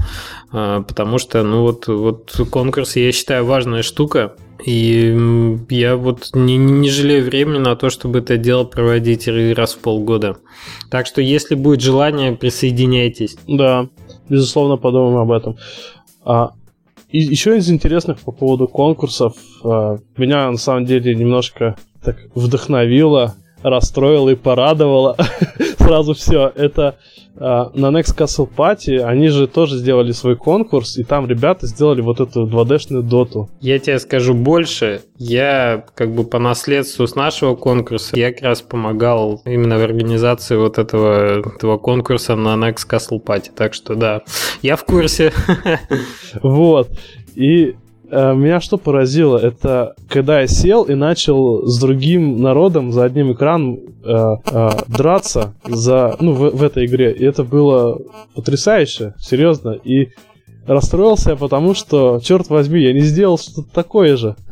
э, потому что, ну вот, вот конкурс, я считаю, важная штука. И я вот не, не жалею времени на то, чтобы это дело проводить раз в полгода. Так что, если будет желание, присоединяйтесь. Да, безусловно, подумаем об этом. А, и еще из интересных по поводу конкурсов, а, меня на самом деле немножко так вдохновило, расстроило и порадовало сразу все. Это на Next Castle Party они же тоже сделали свой конкурс, и там ребята сделали вот эту 2D-шную доту. Я тебе скажу больше. Я как бы по наследству с нашего конкурса, я как раз помогал именно в организации вот этого, этого конкурса на Next Castle Party. Так что да, я в курсе. Вот. И меня что поразило, это когда я сел и начал с другим народом за одним экраном э, э, драться за, ну, в, в этой игре. И это было потрясающе, серьезно. И Расстроился я, потому что, черт возьми, я не сделал что-то такое же.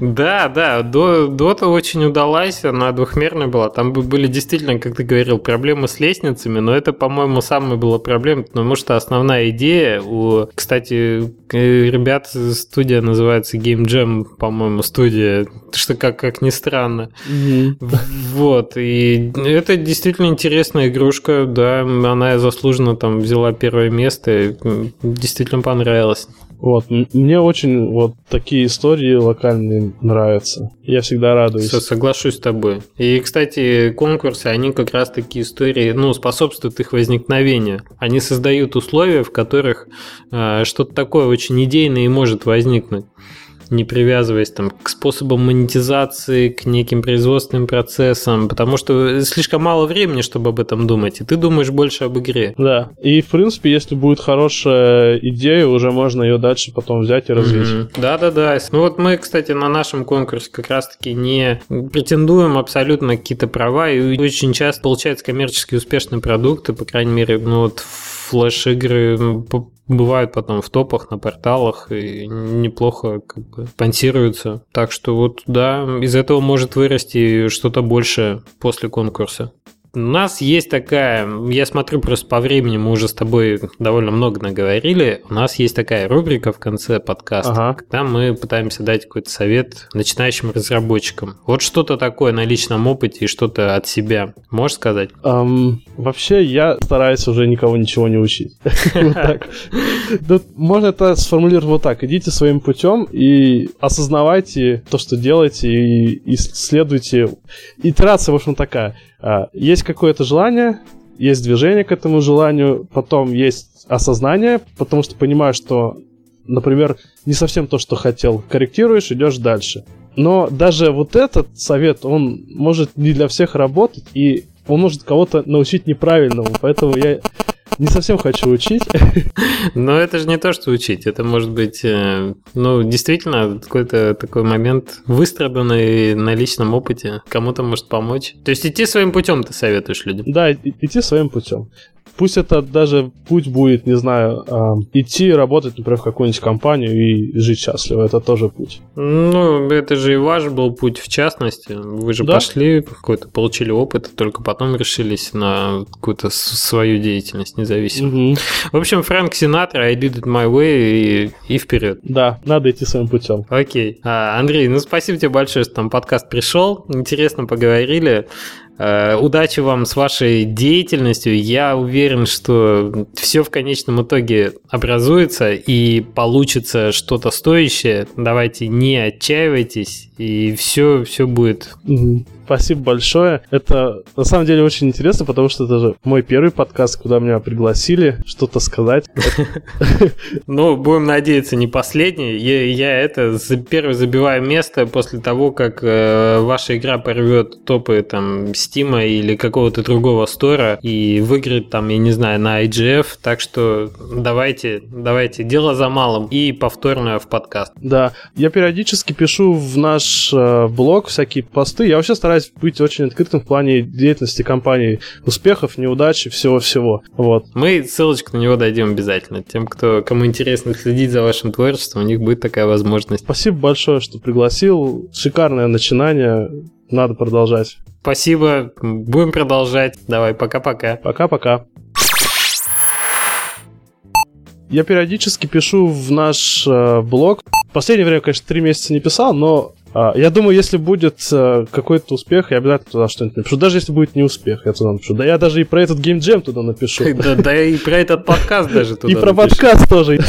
Да, да, Дота очень удалась, она двухмерная была. Там были действительно, как ты говорил, проблемы с лестницами, но это, по-моему, самая была проблема, потому что основная идея у... Кстати, ребят, студия называется Game Jam, по-моему, студия, что как, как ни странно. Вот, и это действительно интересная игрушка, да, она заслуженно там взяла первое место, действительно понравилось. Вот, мне очень вот такие истории локальные нравятся. Я всегда радуюсь. Соглашусь с тобой. И, кстати, конкурсы, они как раз такие истории, ну, способствуют их возникновению. Они создают условия, в которых э, что-то такое очень идейное и может возникнуть не привязываясь там к способам монетизации, к неким производственным процессам, потому что слишком мало времени, чтобы об этом думать, и ты думаешь больше об игре. Да, и в принципе, если будет хорошая идея, уже можно ее дальше потом взять и развить. Mm-hmm. Да-да-да. Ну вот мы, кстати, на нашем конкурсе как раз-таки не претендуем абсолютно какие-то права, и очень часто получаются коммерчески успешные продукты, по крайней мере, ну вот флеш-игры бывают потом в топах на порталах и неплохо как бы спонсируются. Так что вот да, из этого может вырасти что-то большее после конкурса. У нас есть такая, я смотрю просто по времени, мы уже с тобой довольно много наговорили. У нас есть такая рубрика в конце подкаста, ага. когда мы пытаемся дать какой-то совет начинающим разработчикам. Вот что-то такое на личном опыте и что-то от себя. Можешь сказать? Um, вообще, я стараюсь уже никого ничего не учить. Можно это сформулировать вот так. Идите своим путем и осознавайте то, что делаете, и исследуйте. Итерация, в общем, такая есть какое-то желание, есть движение к этому желанию, потом есть осознание, потому что понимаешь, что, например, не совсем то, что хотел, корректируешь, идешь дальше. Но даже вот этот совет, он может не для всех работать, и он может кого-то научить неправильному, поэтому я не совсем хочу учить. Но это же не то, что учить. Это может быть, э, ну, действительно, какой-то такой момент выстраданный на личном опыте. Кому-то может помочь. То есть идти своим путем ты советуешь людям? Да, идти своим путем. Пусть это даже путь будет, не знаю, э, идти работать, например, в какую-нибудь компанию и жить счастливо. Это тоже путь. Ну, это же и ваш был путь в частности. Вы же да? пошли, какой-то получили опыт, и только потом решились на какую-то свою деятельность независимую. Угу. В общем, Фрэнк Синатра, I did it my way и, и вперед. Да, надо идти своим путем. Окей. А, Андрей, ну спасибо тебе большое, что там подкаст пришел. Интересно поговорили. Э, удачи вам с вашей деятельностью. Я уверен, что все в конечном итоге образуется и получится что-то стоящее. Давайте не отчаивайтесь, и все, все будет. Спасибо большое. Это на самом деле очень интересно, потому что это же мой первый подкаст, куда меня пригласили что-то сказать. Ну, будем надеяться, не последний. Я это первый забиваю место после того, как э, ваша игра порвет топы там Steam или какого-то другого стора и выиграет там, я не знаю, на IGF. Так что давайте, давайте, дело за малым и повторное в подкаст. Да, я периодически пишу в наш э, блог всякие посты. Я вообще стараюсь стараюсь быть очень открытым в плане деятельности компании, успехов, неудач и всего-всего. Вот. Мы ссылочку на него дойдем обязательно. Тем, кто, кому интересно следить за вашим творчеством, у них будет такая возможность. Спасибо большое, что пригласил. Шикарное начинание. Надо продолжать. Спасибо. Будем продолжать. Давай, пока-пока. Пока-пока. Я периодически пишу в наш э, блог. В последнее время, конечно, три месяца не писал, но я думаю, если будет э, какой-то успех, я обязательно туда что-нибудь напишу. Даже если будет не успех, я туда напишу. Да я даже и про этот геймджем туда напишу. Да, да и про этот подкаст даже туда И про подкаст тоже.